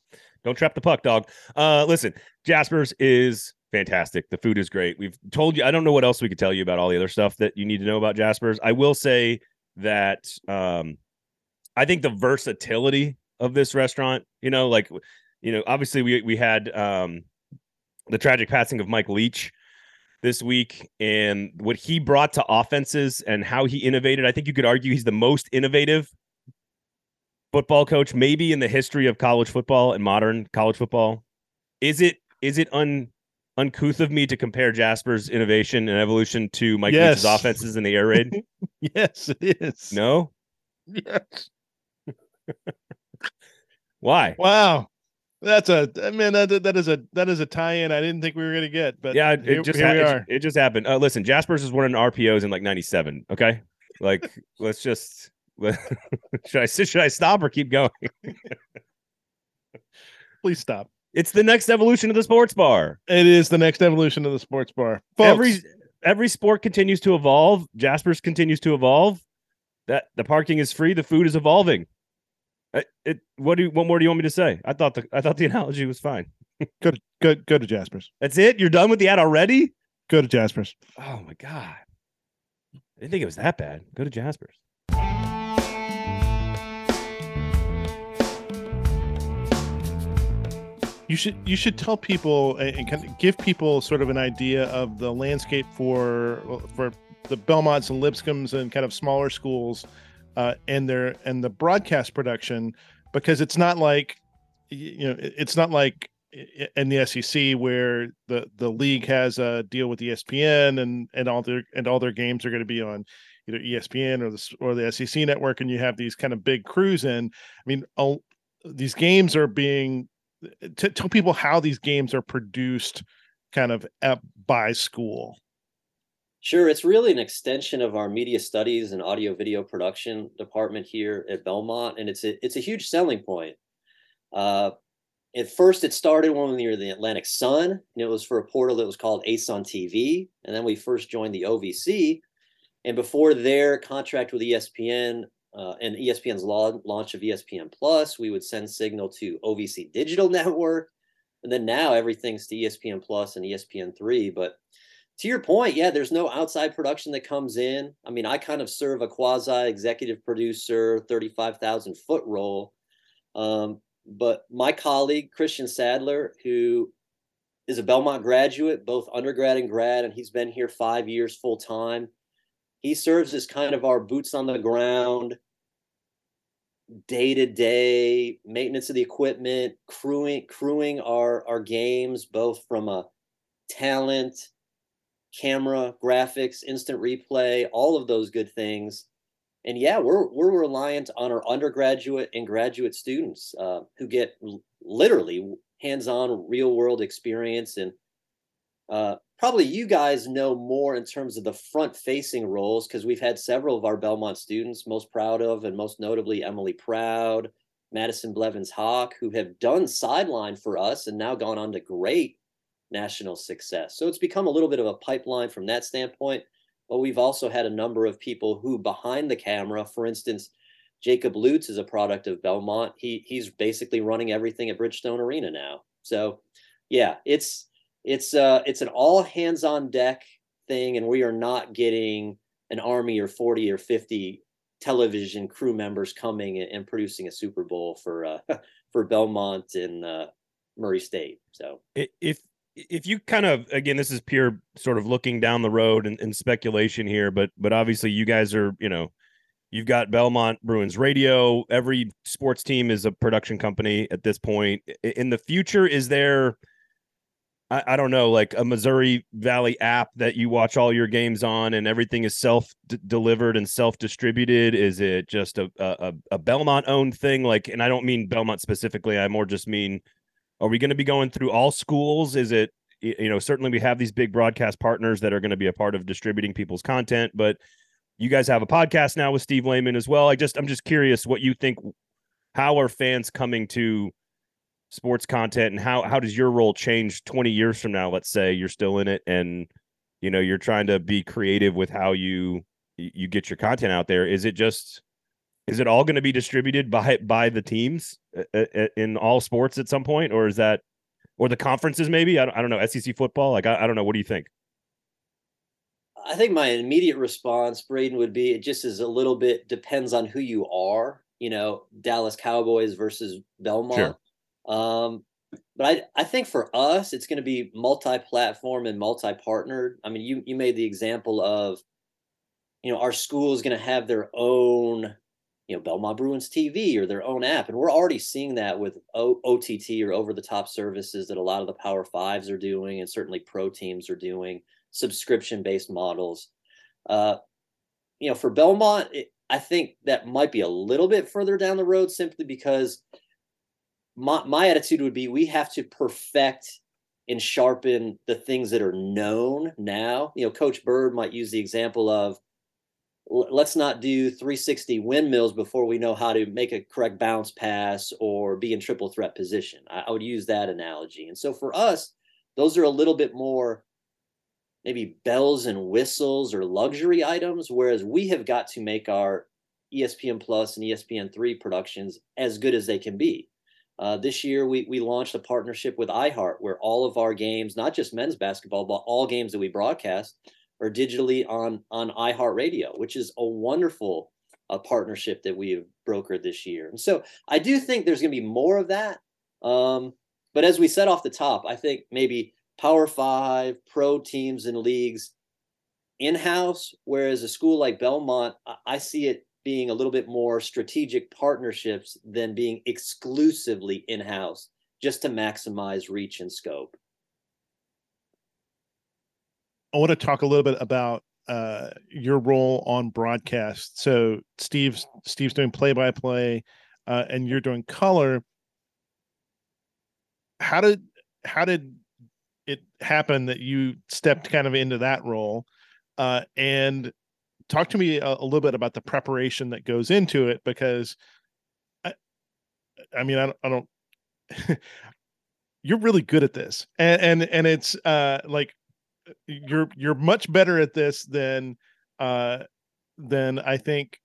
Don't trap the puck, dog. Uh, listen, Jaspers is fantastic. The food is great. We've told you. I don't know what else we could tell you about all the other stuff that you need to know about Jasper's. I will say that um, I think the versatility of this restaurant. You know, like you know, obviously we we had um, the tragic passing of Mike Leach this week and what he brought to offenses and how he innovated. I think you could argue he's the most innovative football coach maybe in the history of college football and modern college football. Is it is it un uncouth of me to compare Jasper's innovation and evolution to Mike yes. Leach's offenses in the air raid? yes, it is. No? Yes. Why? Wow. That's a man. That that is a that is a tie-in. I didn't think we were gonna get, but yeah, it here, just here ha- we are. It, it, just happened. Uh, listen, Jasper's is winning RPOs in like '97. Okay, like let's just should I should I stop or keep going? Please stop. It's the next evolution of the sports bar. It is the next evolution of the sports bar. Folks, every every sport continues to evolve. Jasper's continues to evolve. That the parking is free. The food is evolving. It, it, what do you, what more do you want me to say? I thought the I thought the analogy was fine. go to go go to Jasper's. That's it. You're done with the ad already. Go to Jasper's. Oh my god, I didn't think it was that bad. Go to Jasper's. You should you should tell people and kind of give people sort of an idea of the landscape for for the Belmonts and Lipscombs and kind of smaller schools uh, and their and the broadcast production because it's not like you know it's not like in the SEC where the the league has a deal with ESPN and and all their and all their games are going to be on either ESPN or the or the SEC network and you have these kind of big crews in. I mean, all, these games are being to tell people how these games are produced kind of at, by school Sure, it's really an extension of our media studies and audio video production department here at Belmont, and it's a it's a huge selling point. Uh, at first, it started when we were the Atlantic Sun, and it was for a portal that was called ASUN TV, and then we first joined the OVC, and before their contract with ESPN uh, and ESPN's launch of ESPN Plus, we would send signal to OVC Digital Network, and then now everything's to ESPN Plus and ESPN three, but to your point, yeah, there's no outside production that comes in. I mean, I kind of serve a quasi executive producer, 35,000 foot role. Um, but my colleague, Christian Sadler, who is a Belmont graduate, both undergrad and grad, and he's been here five years full time. He serves as kind of our boots on the ground, day to day maintenance of the equipment, crewing crewing our our games, both from a talent camera, graphics, instant replay, all of those good things. And yeah, we're we're reliant on our undergraduate and graduate students uh, who get literally hands-on, real-world experience. And uh, probably you guys know more in terms of the front-facing roles because we've had several of our Belmont students, most proud of, and most notably Emily Proud, Madison Blevins Hawk, who have done sideline for us and now gone on to great national success. So it's become a little bit of a pipeline from that standpoint. But we've also had a number of people who behind the camera, for instance, Jacob Lutz is a product of Belmont. He he's basically running everything at Bridgestone Arena now. So yeah, it's it's uh it's an all hands on deck thing, and we are not getting an army or 40 or 50 television crew members coming and, producing a Super Bowl for uh for Belmont and uh Murray State. So if if you kind of again this is pure sort of looking down the road and, and, speculation here but but obviously you guys are you know you've got belmont bruins radio. Every sports team is a production company at this point. In the future is there i, I don't know like a missouri valley app that you watch all your games on and everything is self delivered and self distributed is it just a, a a belmont owned thing? Like and i don't mean belmont specifically i more just mean are we going to be going through all schools? Is it you know certainly we have these big broadcast partners that are going to be a part of distributing people's content, but you guys have a podcast now with Steve Lehman as well. I just I'm just curious what you think. How are fans coming to sports content, and how how does your role change 20 years from now? Let's say you're still in it, and you know you're trying to be creative with how you you get your content out there. Is it just is it all going to be distributed by by the teams uh, uh, uh, in all sports at some point, or is that or the conferences maybe? I don't, I don't know sec football like I, I don't know what do you think? I think my immediate response braden would be it just is a little bit depends on who you are you know dallas cowboys versus belmont. Sure. um but I, I think for us it's going to be multi-platform and multi-partnered. I mean you you made the example of you know our school is going to have their own you know Belmont Bruins TV or their own app, and we're already seeing that with o- OTT or over the top services that a lot of the Power Fives are doing, and certainly pro teams are doing subscription based models. Uh, you know, for Belmont, it, I think that might be a little bit further down the road, simply because my my attitude would be we have to perfect and sharpen the things that are known now. You know, Coach Byrd might use the example of let's not do 360 windmills before we know how to make a correct bounce pass or be in triple threat position. I, I, would use that analogy. And so for us, those are a little bit more maybe bells and whistles or luxury items, whereas we have got to make our ESPN Plus and ESPN3 productions as good as they can be. Uh, this year, we, we launched a partnership with iHeart where all of our games, not just men's basketball, but all games that we broadcast, or digitally on on iHeartRadio, which is a wonderful uh, partnership that we have brokered this year. And so I do think there's going to be more of that. Um, but as we said off the top, I think maybe Power Five, pro teams and leagues in house, whereas a school like Belmont, I see it being a little bit more strategic partnerships than being exclusively in house just to maximize reach and scope. I want to talk a little bit about uh, your role on broadcast. So Steve's Steve's doing play by play, and you're doing color. How did how did it happen that you stepped kind of into that role? Uh, and talk to me a, a, little bit about the preparation that goes into it because I, I mean I don't, I don't you're really good at this and and, and it's uh like you're you're much better at this than uh than I think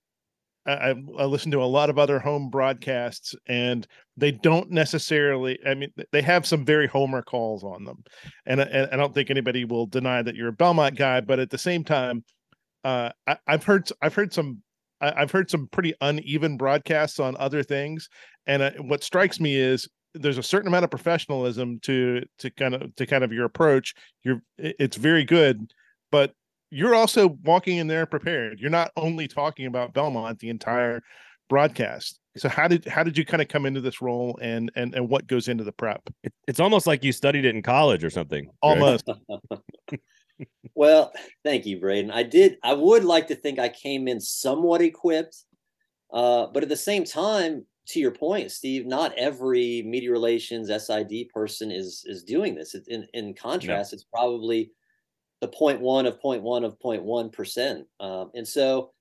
I, I listen to a lot of other home broadcasts and they don't necessarily i mean they have some very homer calls on them. And, and i don't think anybody will deny that you're a belmont guy but at the same time uh, I, have heard i've heard some I, have heard some pretty uneven broadcasts on other things. And uh, what strikes me is there's a certain amount of professionalism to to kind of to kind of your approach. You're it's very good but you're also walking in there prepared. You're not only talking about belmont the entire broadcast. So how did how did you kind of come into this role and and and what goes into the prep? It, it's almost like you studied it in college or something almost. Well thank you braden. I did i would like to think i came in somewhat equipped uh, but at the same time to your point, Steve, not every media relations SID person is is doing this. In in contrast, no. it's probably the point one of point one of point one percent. Um, and so,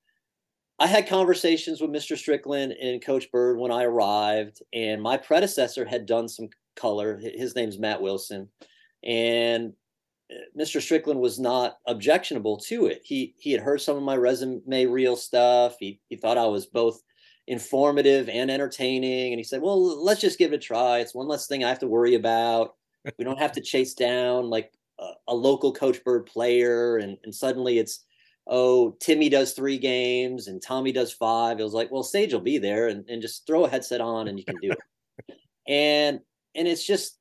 I had conversations with Mr. Strickland and Coach Byrd when I arrived, and my predecessor had done some color. His name's Matt Wilson, and uh, Mr. Strickland was not objectionable to it. He he had heard some of my resume reel stuff. He he thought I was both informative and entertaining. And he said, well, let's just give it a try. It's one less thing I have to worry about. We don't have to chase down like a, a local coach Byrd player. And, and suddenly it's, oh, Timmy does three games and Tommy does five. It was like, well, Sage will be there and, and just throw a headset on and you can do it. and, and it's just,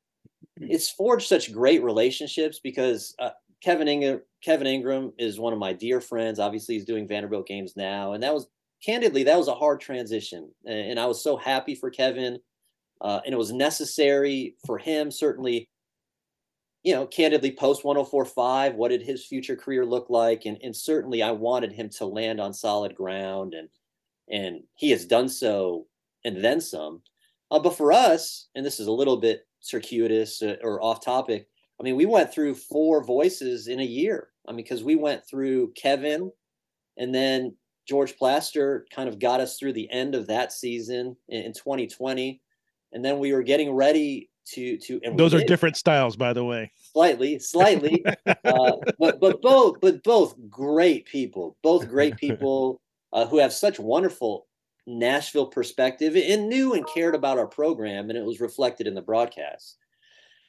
it's forged such great relationships because uh, Kevin Ingram, Kevin Ingram is one of my dear friends. Obviously, he's doing Vanderbilt games now, and that was candidly, that was a hard transition. And I was so happy for Kevin. Uh, and it was necessary for him, certainly, you know, candidly, post 1045, what did his future career look like? And, and certainly I wanted him to land on solid ground. And, and he has done so and then some. Uh, but for us, and this is a little bit circuitous uh, or off topic, I mean, we went through four voices in a year. I mean, because we went through Kevin and then George Plaster kind of got us through the end of that season in, in 2020, and then we were getting ready to to. Those are different styles, by the way. Slightly, slightly, uh, but but both but both great people, both great people uh, who have such wonderful Nashville perspective and knew and cared about our program, and it was reflected in the broadcast.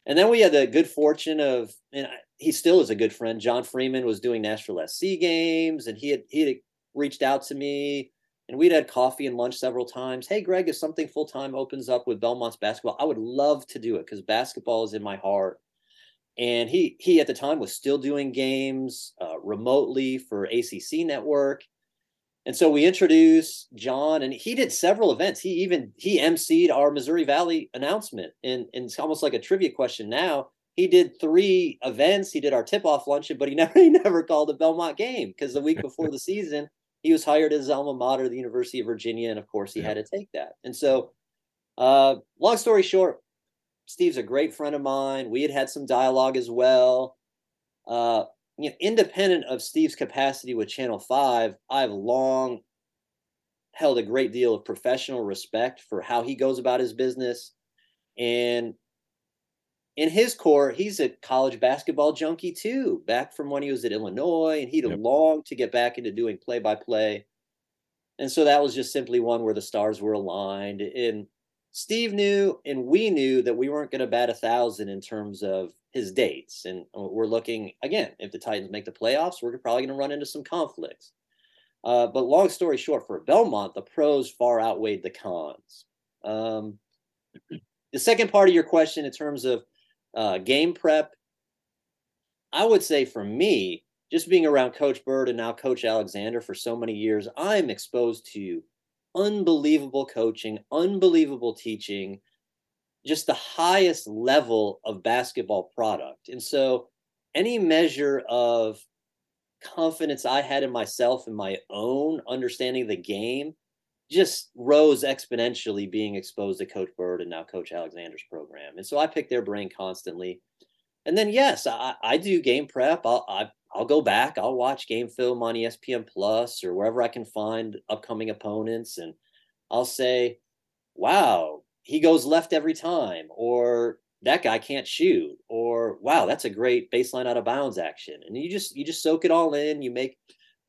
And then we had the good fortune of, and he still is a good friend. John Freeman was doing Nashville SC games, and he had he had reached out to me, and we'd had coffee and lunch several times. Hey, Greg, if something full time opens up with Belmont's basketball, I would love to do it because basketball is in my heart. And he he at the time was still doing games uh, remotely for ACC Network and so we introduced John, and he did several events. He even he emceed our Missouri Valley announcement, and, and it's almost like a trivia question now. He did three events. He did our tip-off luncheon, but he never he never called a Belmont game because the week before the season, he was hired at his alma mater, the University of Virginia, and of course he yeah. had to take that. And so, uh, long story short, Steve's a great friend of mine. We had had some dialogue as well. Uh, you know, independent of Steve's capacity with Channel 5, I've long held a great deal of professional respect for how he goes about his business. And in his core, he's a college basketball junkie too, back from when he was at Illinois, and he'd yep. longed to get back into doing play by play. And so that was just simply one where the stars were aligned. And Steve knew, and we knew that we weren't going to bat a thousand in terms of his dates. And uh, we're looking again, if the Titans make the playoffs, we're probably going to run into some conflicts. Uh, but long story short, for Belmont, the pros far outweighed the cons. Um, the second part of your question, in terms of uh, game prep, I would say for me, just being around Coach Byrd and now Coach Alexander for so many years, I'm exposed to unbelievable coaching, unbelievable teaching, just the highest level of basketball product. And so any measure of confidence I had in myself and my own understanding of the game just rose exponentially being exposed to Coach Byrd and now Coach Alexander's program. And so I pick their brain constantly. And then yes, I, I do game prep. I'll I, I'll go back. I'll watch game film on ESPN Plus or wherever I can find upcoming opponents, and I'll say, "Wow, he goes left every time," or "That guy can't shoot," or "Wow, that's a great baseline out of bounds action." And you just you just soak it all in. You make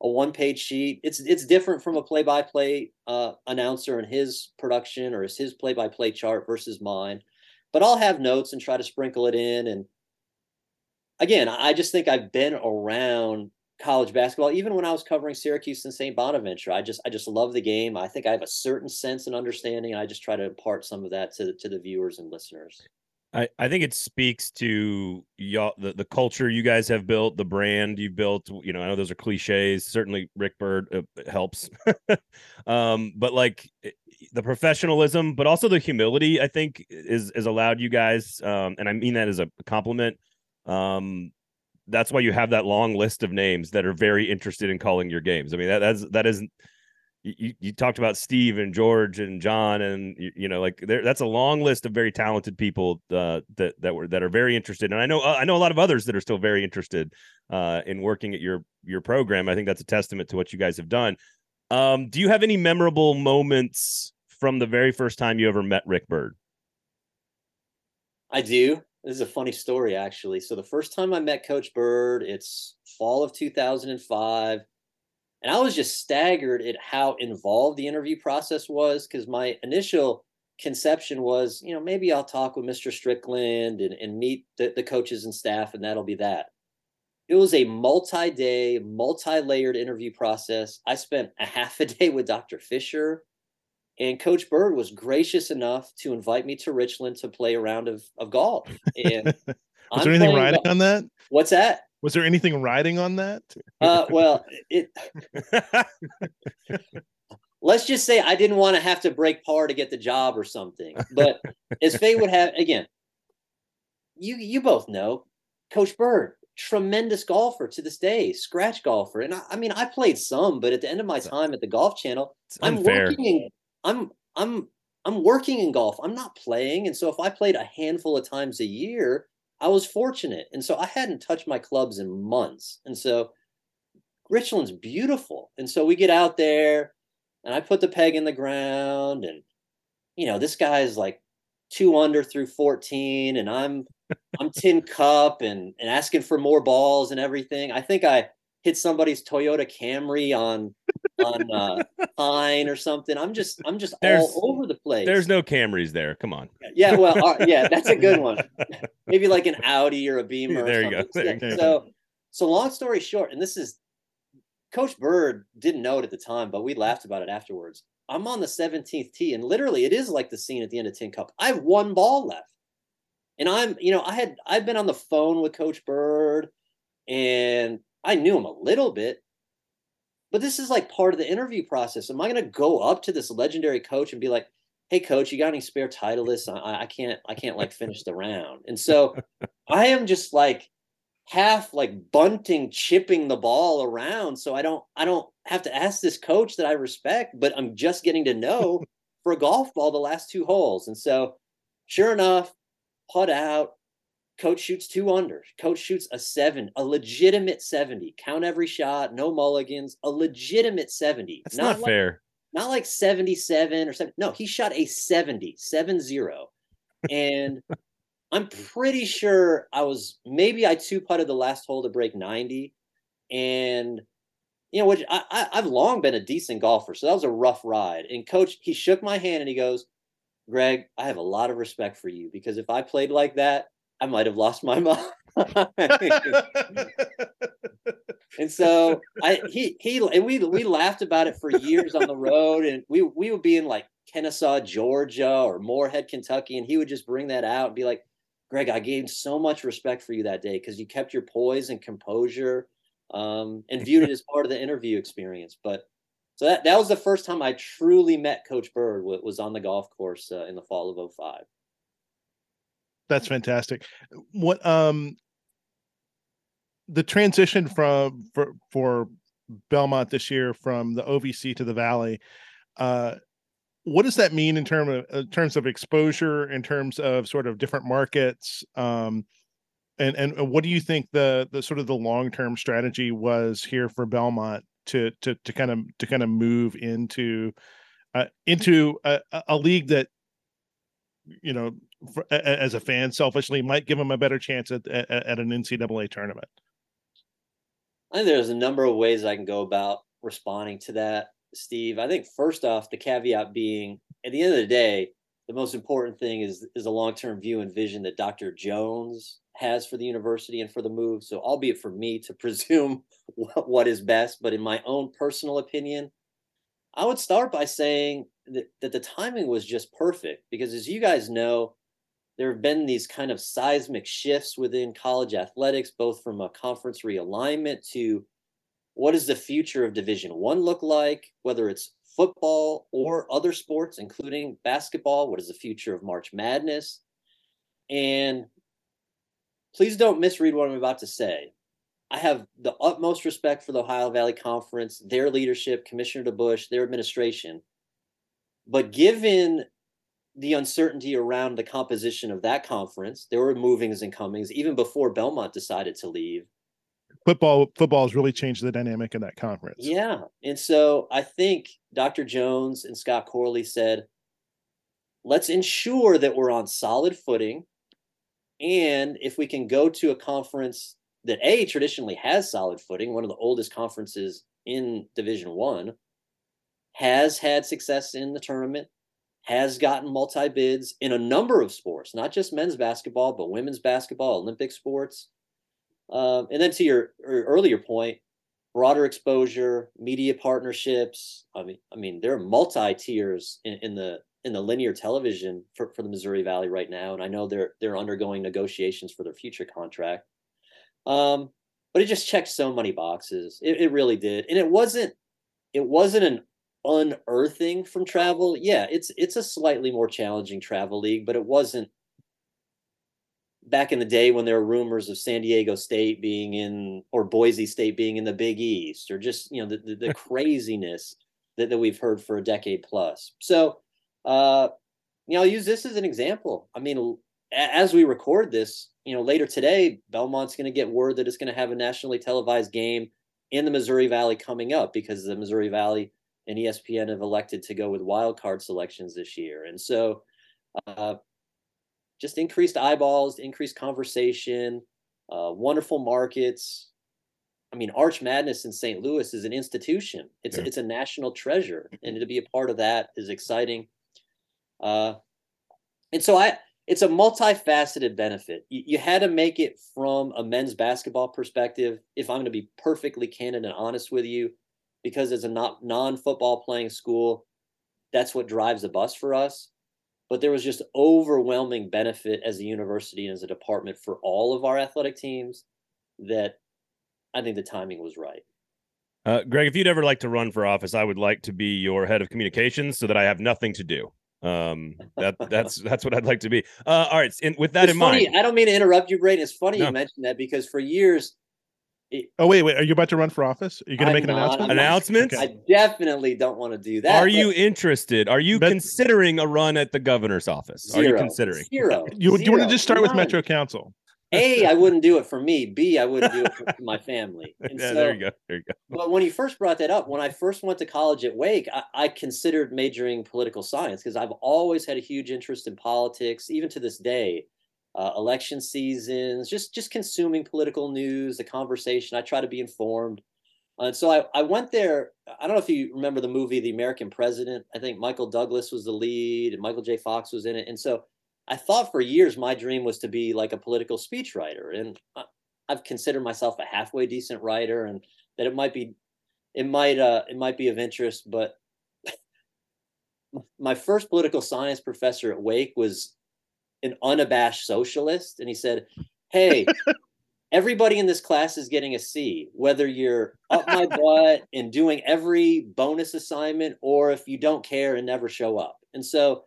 a one page sheet. It's it's different from a play by play announcer and his production or his play by play chart versus mine. But I'll have notes and try to sprinkle it in and again, I just think I've been around college basketball even when I was covering Syracuse and St. Bonaventure. I just I just love the game. I think I have a certain sense and understanding and I just try to impart some of that to to the viewers and listeners. I, I think it speaks to y'all the, the culture you guys have built, the brand you built. You know, I know those are cliches. Certainly, Rick Byrd uh, helps, um, but like the professionalism, but also the humility. I think is is allowed you guys, um, and I mean that as a compliment um, that's why you have that long list of names that are very interested in calling your games. I mean, that that's that isn't. You, you talked about Steve and George and John and you, you know like that's a long list of very talented people uh, that that were that are very interested. And I know uh, I know a lot of others that are still very interested uh, in working at your your program. I think that's a testament to what you guys have done. Um, do you have any memorable moments from the very first time you ever met Rick Byrd? I do. This is a funny story, actually. So the first time I met Coach Byrd it's fall of 2005. And I was just staggered at how involved the interview process was because my initial conception was, you know, maybe I'll talk with Mr. Strickland and, and meet the, the coaches and staff, and that'll be that. It was a multi day, multi layered interview process. I spent a half a day with Dr. Fisher. And Coach Bird was gracious enough to invite me to Richland to play a round of, of golf. And was I'm there anything riding golf. on that? What's that? Was there anything riding on that? Uh, well, it. let's just say I didn't want to have to break par to get the job or something. But as fate would have, again, you you both know, Coach Byrd, tremendous golfer to this day, scratch golfer. And I, I, mean, I played some, but at the end of my time at the Golf Channel, I'm working in I'm I'm I'm working in golf. I'm not playing. And so if I played a handful of times a year, I was fortunate. And so I hadn't touched my clubs in months. And so Richland's beautiful. And so we get out there and I put the peg in the ground and you know, this guy's like two under through 14 and I'm I'm tin cup and and asking for more balls and everything. I think I hit somebody's Toyota Camry on on uh, Pine or something. I'm just I'm just there's, all over the place. There's no Camrys there. Come on. Yeah, well, uh, yeah, that's a good one. Maybe like an Audi or a Beamer. There you go. There yeah, you so, go. so long story short, and this is Coach Byrd didn't know it at the time, but we laughed about it afterwards. I'm on the 17th tee, and literally, it is like the scene at the end of Tin Cup. I have one ball left, and I'm, you know, I had I've been on the phone with Coach Byrd, and I knew him a little bit, but this is like part of the interview process. Am I going to go up to this legendary coach and be like, "Hey, coach, you got any spare titleists? I, I can't, I can't like finish the round." And so I am just like half like bunting, chipping the ball around, so I don't, I don't have to ask this coach that I respect, but I'm just getting to know for a golf ball the last two holes. And so, sure enough, putt out, Coach shoots two under. Coach shoots a seven, a legitimate 70. Count every shot, no mulligans, a legitimate 70. That's not, not like, fair. Not like 77 or 7. No, he shot a 70, 7 0. And I'm pretty sure I was maybe I two putted the last hole to break 90. And you know, which I, I I've long been a decent golfer, so that was a rough ride. And coach, he shook my hand and he goes, Greg, I have a lot of respect for you because if I played like that, I might have lost my mind. and so I he he and we we laughed about it for years on the road, and we we would be in like Kennesaw, Georgia, or Morehead, Kentucky, and he would just bring that out and be like, "Greg, I gained so much respect for you that day because you kept your poise and composure, um, and viewed it as part of the interview experience." But so that that was the first time I truly met Coach Byrd. Was on the golf course uh, in the fall of 05. That's fantastic. What um the transition from for for Belmont this year from the OVC to the Valley, uh what does that mean in terms of in terms of exposure, in terms of sort of different markets? Um and and what do you think the the sort of the long-term strategy was here for Belmont to to to kind of to kind of move into uh, into a, a league that you know for, as a fan selfishly might give them a better chance at, at, at an ncaa tournament. I think there's a number of ways i can go about responding to that steve. I think first off the caveat being at the end of the day the most important thing is is a long-term view and vision that dr jones has for the university and for the move. So albeit for me to presume what, what is best but in my own personal opinion i would start by saying that, that the timing was just perfect because as you guys know there have been these kind of seismic shifts within college athletics both from a conference realignment to what does the future of division one look like whether it's football or other sports including basketball what is the future of march madness? And please don't misread what i'm about to say. I have the utmost respect for the ohio valley conference their leadership commissioner DeBauche their administration. But given the uncertainty around the composition of that conference, there were movings and comings even before Belmont decided to leave. Football football has really changed the dynamic in that conference. Yeah. And so I think Dr. Jones and Scott Corley said, let's ensure that we're on solid footing. And if we can go to a conference that A traditionally has solid footing, one of the oldest conferences in Division One, has had success in the tournament, has gotten multi bids in a number of sports, not just men's basketball, but women's basketball, Olympic sports. Um, and then to your earlier point, broader exposure, media partnerships. I mean, I mean, there are multi tiers in, in, the in the linear television for, for the Missouri Valley right now, and I know they're they're undergoing negotiations for their future contract. Um, but it just checked so many boxes. It, it really did, and it wasn't it wasn't an unearthing from travel, yeah, it's it's a slightly more challenging travel league, but it wasn't back in the day when there were rumors of San Diego State being in or Boise State being in the Big East or just you know the the, the craziness that, that we've heard for a decade plus. So, uh, you know, I'll use this as an example. I mean, as we record this, you know, later today, Belmont's going to get word that it's going to have a nationally televised game in the Missouri Valley coming up because the Missouri Valley and ESPN have elected to go with wild card selections this year. And so uh, just increased eyeballs, increased conversation, uh, wonderful markets. I mean, Arch Madness in St. Louis is an institution. It's yeah. it's a national treasure, and to be a part of that is exciting. Uh, and so I, it's a multifaceted benefit. You, you had to make it from a men's basketball perspective. If I'm going to be perfectly candid and honest with you, because it's a non-football playing school, that's what drives the bus for us. But there was just overwhelming benefit as a university and as a department for all of our athletic teams that I think the timing was right. Uh, Greg, if you'd ever like to run for office, I would like to be your head of communications so that I have nothing to do. Um, that that's that's what I'd like to be. Uh, all right. And with that it's in funny, mind, I don't mean to interrupt you, Braden. It's funny no. you mentioned that because for years. It, oh wait, wait! Are you about to run for office? Are you going to make an announcement? Announcements? I definitely don't want to do that. Are you interested? Are you but, considering a run at the governor's office? Zero, Are you considering zero? You, do you want to just start None. with Metro Council? A, I wouldn't do it for me. B, I wouldn't do it for my family. And yeah, so, there you go. There you go. But when you first brought that up, when I first went to college at Wake, I, I considered majoring political science because I've always had a huge interest in politics, even to this day. Uh, election seasons, just just consuming political news, the conversation. I try to be informed. And so I, I went there. I don't know if you remember the movie The American President. I think Michael Douglas was the lead and Michael J. Fox was in it. And so I thought for years my dream was to be like a political speechwriter, and I've considered myself a halfway decent writer, and that it might be, it might, uh, it might be of interest. But my first political science professor at Wake was an unabashed socialist, and he said, "Hey." everybody in this class is getting a C, whether you're up my butt and doing every bonus assignment or if you don't care and never show up. And so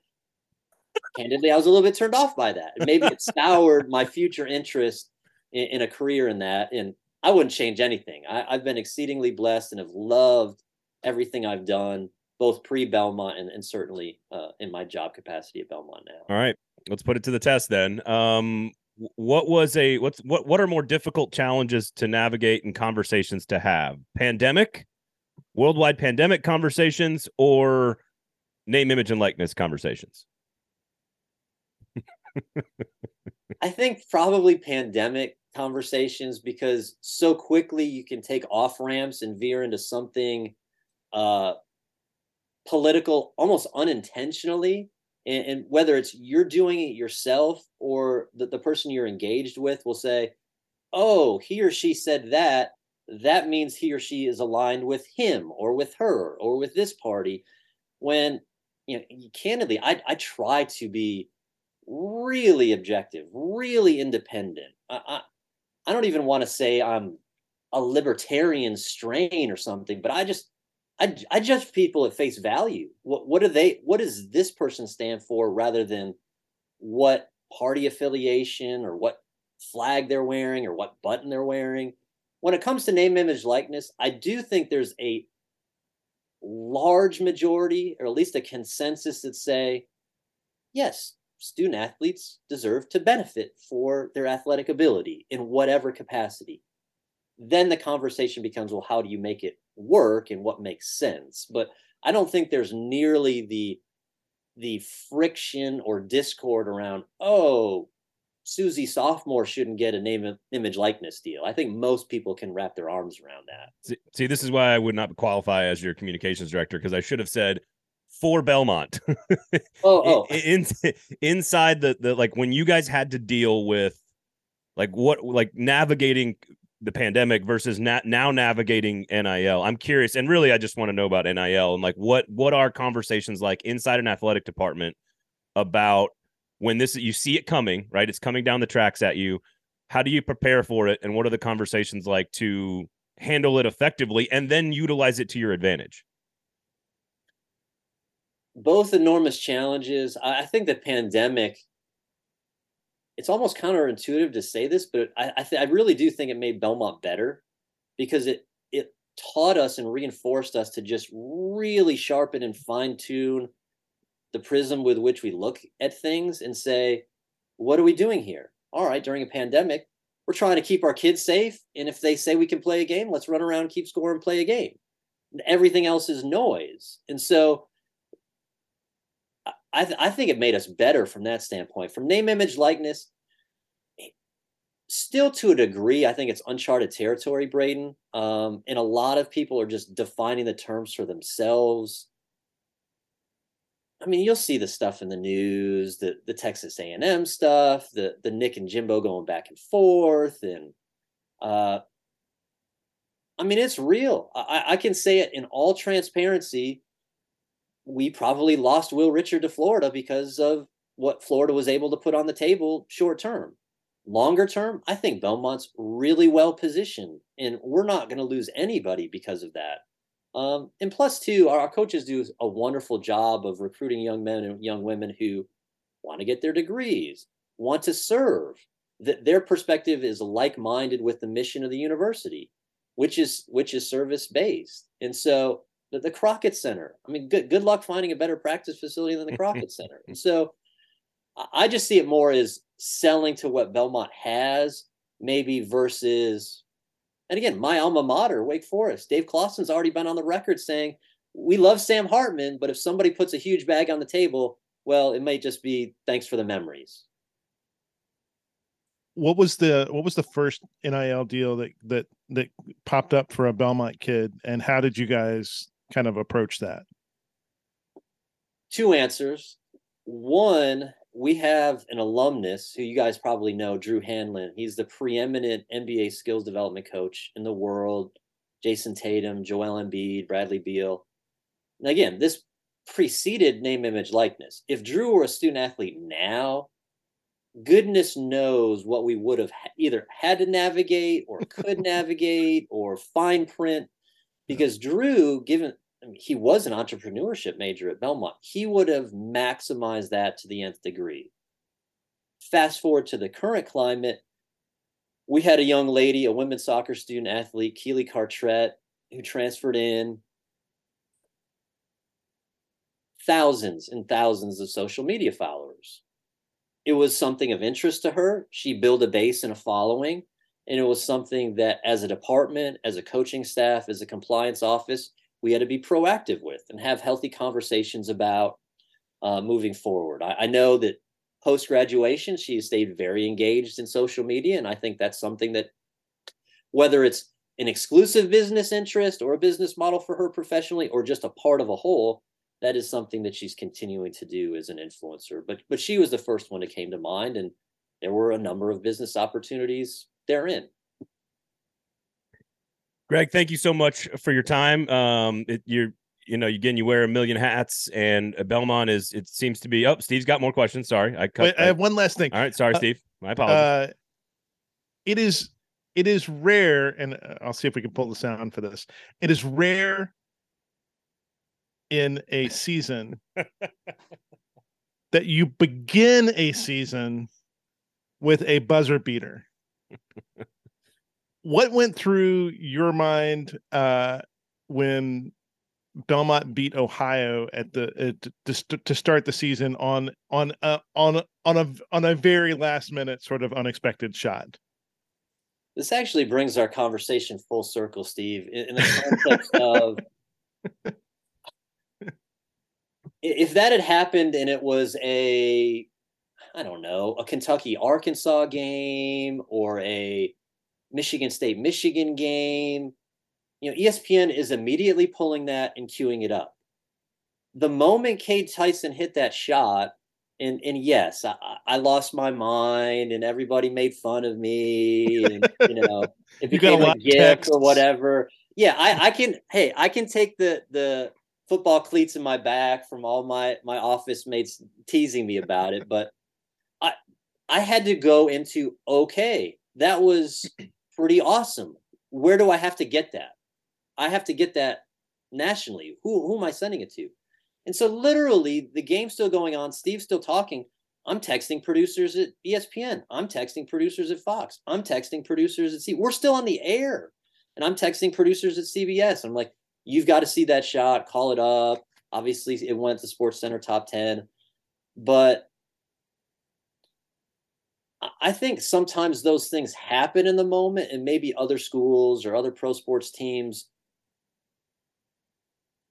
candidly, I was a little bit turned off by that. Maybe it soured my future interest in, in, a career in that. And I wouldn't change anything. I, I've been exceedingly blessed and have loved everything I've done, both pre Belmont and, and certainly uh, in my job capacity at Belmont now. All right, let's put it to the test then. Um, what was a what's what what are more difficult challenges to navigate and conversations to have? Pandemic, worldwide pandemic conversations, or name, image, and likeness conversations? I think probably pandemic conversations because so quickly you can take off ramps and veer into something uh, political almost unintentionally. And, and, whether it's you're doing it yourself or the, the person you're engaged with will say, oh, he or she said that. That means he or she is aligned with him or with her or with this party. When, you know, candidly, I, I try to be really objective, really independent. I, I, I don't even want to say I'm a libertarian strain or something, but I just I, I judge people at face value. What what do they what does this person stand for rather than what party affiliation or what flag they're wearing or what button they're wearing. When it comes to name, image, likeness, I do think there's a large majority, or at least a consensus that say, yes, student athletes deserve to benefit for their athletic ability in whatever capacity. Then the conversation becomes, well, how do you make it work and what makes sense? But I don't think there's nearly the the friction or discord around, oh, Susie sophomore shouldn't get a name image likeness deal. I think most people can wrap their arms around that. See, see this is why I would not qualify as your communications director because I should have said for Belmont. oh, oh. In, inside the the like when you guys had to deal with like what like navigating the pandemic versus na- now navigating NIL. I'm curious, and really, I just want to know about NIL and like what what are conversations like inside an athletic department about when this you see it coming, right? It's coming down the tracks at you. How do you prepare for it, and what are the conversations like to handle it effectively and then utilize it to your advantage? both enormous challenges. I, think the pandemic. It's almost counterintuitive to say this, but I I, th- I really do think it made Belmont better because it it taught us and reinforced us to just really sharpen and fine tune the prism with which we look at things and say, what are we doing here? All right, during a pandemic, we're trying to keep our kids safe. And if they say we can play a game, let's run around, keep score, and play a game. Everything else is noise. And so I, th- I think it made us better from that standpoint. From name, image, likeness, still to a degree, I think it's uncharted territory, Braden. Um, and a lot of people are just defining the terms for themselves. I mean, you'll see the stuff in the news, the the Texas A and M stuff, the the Nick and Jimbo going back and forth, and uh, I mean, it's real. I, I can say it in all transparency. We probably lost Will Richard to Florida because of what Florida was able to put on the table short term. Longer term, I think Belmont's really well positioned, and we're not going to lose anybody because of that. Um, and plus, too, our, our coaches do a wonderful job of recruiting young men and young women who want to get their degrees, want to serve. That their perspective is like-minded with the mission of the university, which is which is service-based. And so, the, the Crockett Center. I mean, good good luck finding a better practice facility than the Crockett Center. And so, I just see it more as selling to what Belmont has, maybe versus and again, my alma mater, Wake Forest. Dave Clawson's already been on the record saying, we love Sam Hartman, but if somebody puts a huge bag on the table, well, it may just be thanks for the memories. What was the what was the first NIL deal that that that popped up for a Belmont kid, and how did you guys kind of approach that? Two answers. One, we have an alumnus who you guys probably know, Drew Hanlen. He's the preeminent NBA skills development coach in the world. Jayson Tatum, Joel Embiid, Bradley Beal. And again, this preceded name, image, likeness. If Drew were a student athlete now, goodness knows what we would have either had to navigate or could navigate or fine print. Because Drew, given I mean, he was an entrepreneurship major at Belmont. He would have maximized that to the nth degree. Fast forward to the current climate, we had a young lady, a women's soccer student athlete, Keely Cartrett, who transferred in thousands and thousands of social media followers. It was something of interest to her. She built a base and a following. And it was something that, as a department, as a coaching staff, as a compliance office, we had to be proactive with and have healthy conversations about uh, moving forward. I, I know that post graduation, she stayed very engaged in social media. And I think that's something that, whether it's an exclusive business interest or a business model for her professionally or just a part of a whole, that is something that she's continuing to do as an influencer. But but she was the first one that came to mind, and there were a number of business opportunities therein. Greg, thank you so much for your time. Um, it, you're, you know, again, you wear a million hats, and Belmont is. It seems to be. Oh, Steve's got more questions. Sorry, I cut. Wait, I have one last thing. All right, sorry, uh, Steve. My apologies. Uh, it is. It is rare, and uh, I'll see if we can pull the sound for this. It is rare in a season that you begin a season with a buzzer beater what went through your mind uh, when Belmont beat Ohio at the uh, to, to start the season on on a, on on a on a very last minute sort of unexpected shot. This actually brings our conversation full circle, Steve, in, in the context of if that had happened and it was a I don't know a Kentucky Arkansas game or a Michigan State Michigan game. You know, ESPN is immediately pulling that and queuing it up. The moment Cade Tyson hit that shot, and and yes, I, I lost my mind, and everybody made fun of me, and you know, it became a, a gift or whatever. Yeah, I, I can. Hey, I can take the the football cleats in my back from all my my office mates teasing me about it, but I I had to go into okay. That was pretty awesome. Where do I have to get that? I have to get that nationally. Who who am I sending it to? And so literally the game's still going on, Steve's still talking. I'm texting producers at ESPN. I'm texting producers at Fox. I'm texting producers at C. We're still on the air. And I'm texting producers at CBS. I'm like, you've got to see that shot, call it up. Obviously, it went to Sports Center top 10. But I think sometimes those things happen in the moment, and maybe other schools or other pro sports teams,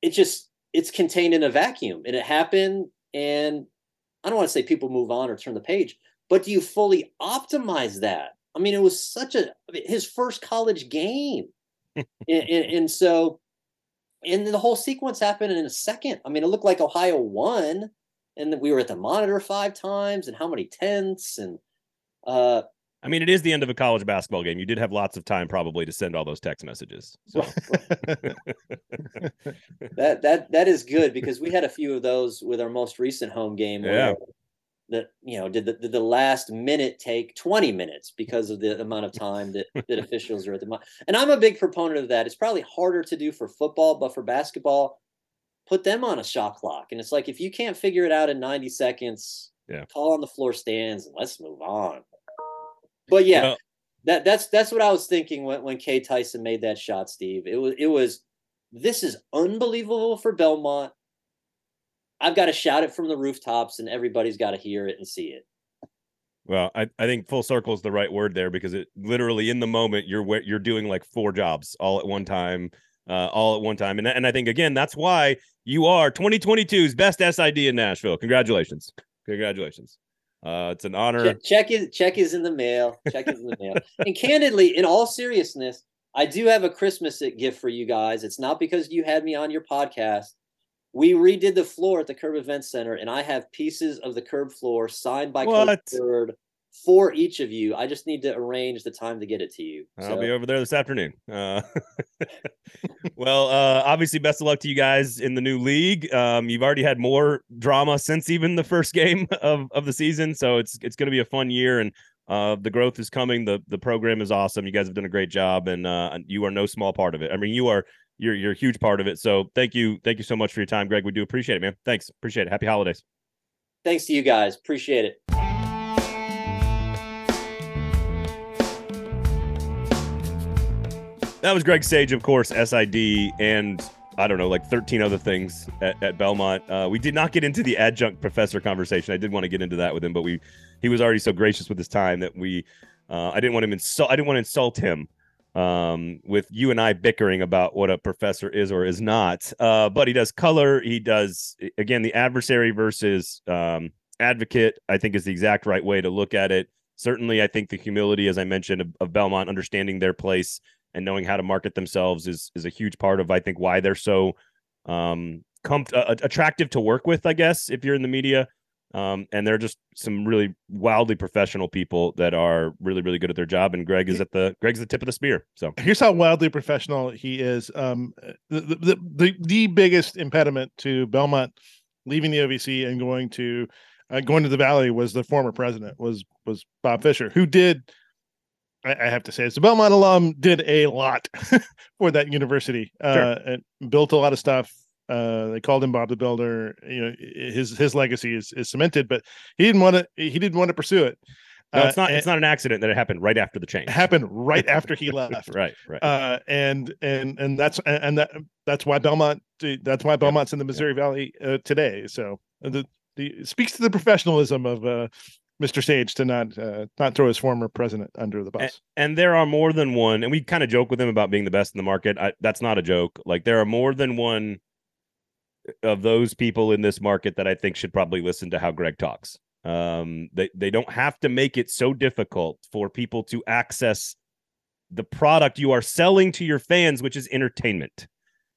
it just it's contained in a vacuum, and it happened. And I don't want to say people move on or turn the page, but do you fully optimize that? I mean, it was such a his first college game, and, and, and so, and the whole sequence happened in a second. I mean, it looked like Ohio won, and we were at the monitor five times, and how many tenths, and uh, I mean, it is the end of a college basketball game. You did have lots of time probably to send all those text messages. So. that that that is good because we had a few of those with our most recent home game. Yeah. That you know, did the, did the last minute take 20 minutes because of the amount of time that, that officials are at the and I'm a big proponent of that. It's probably harder to do for football, but for basketball, put them on a shot clock. And it's like if you can't figure it out in 90 seconds, yeah. call on the floor stands and let's move on. But yeah, that that's that's what I was thinking when when Kay Tyson made that shot, Steve. It was it was this is unbelievable for Belmont. I've got to shout it from the rooftops, and everybody's got to hear it and see it. Well, I, I think full circle is the right word there because it literally in the moment you're you're doing like four jobs all at one time, uh, all at one time, and and I think again that's why you are 2022's best SID in Nashville. Congratulations, congratulations. Uh, it's an honor. Check, check is check is in the mail. Check is in the mail. And candidly, in all seriousness, I do have a Christmas gift for you guys. It's not because you had me on your podcast. We redid the floor at the Curb Event Center, and I have pieces of the curb floor signed by Coach Byrd for each of you. I just need to arrange the time to get it to you. I'll be over there this afternoon. Uh, well, uh, obviously, best of luck to you guys in the new league. Um, you've already had more drama since even the first game of, of the season, so it's it's going to be a fun year, and uh, the growth is coming. the The program is awesome. You guys have done a great job, and uh, you are no small part of it. I mean, you are you're you're a huge part of it. So thank you, thank you so much for your time, Greg. We do appreciate it, man. Thanks, appreciate it. Happy holidays. Thanks to you guys. Appreciate it. That was Greg Sage, of course, SID, and I don't know, like 13 other things at, at Belmont. Uh, we did not get into the adjunct professor conversation. I did want to get into that with him, but we he was already so gracious with his time that we uh, I didn't want him insult I didn't want to insult him um, with you and I bickering about what a professor is or is not. Uh, but he does color. He does again the adversary versus um, advocate. I think is the exact right way to look at it. Certainly, I think the humility, as I mentioned, of, of Belmont understanding their place and knowing how to market themselves is is a huge part of I think why they're so um com- uh, attractive to work with. I guess if you're in the media, um, and they're just some really wildly professional people that are really really good at their job. And Greg is at the Greg's the tip of the spear. So here's how wildly professional he is. Um, the the the, the biggest impediment to Belmont leaving the OVC and going to uh, going to the Valley was the former president was was Bob Fisher, who did I, I have to say, as a Belmont alum, did a lot for that university. Uh, sure. and built a lot of stuff. Uh, they called him Bob the Builder. You know, his his legacy is, is cemented, but he didn't want to. He didn't want to pursue it. No, it's not. Uh, it's not an accident that it happened right after the change. Happened right after he left. right, right. Uh, and and and that's and that that's why Belmont. That's why Belmont's in the Missouri Valley uh, today. So the the speaks to the professionalism of uh, Mr. Sage to not uh, not throw his former president under the bus. And, and, there are more than one, and we kind of joke with him about being the best in the market. I, that's not a joke. Like there are more than one of those people in this market that I think should probably listen to how Greg talks. Um, they they don't have to make it so difficult for people to access the product you are selling to your fans, which is entertainment.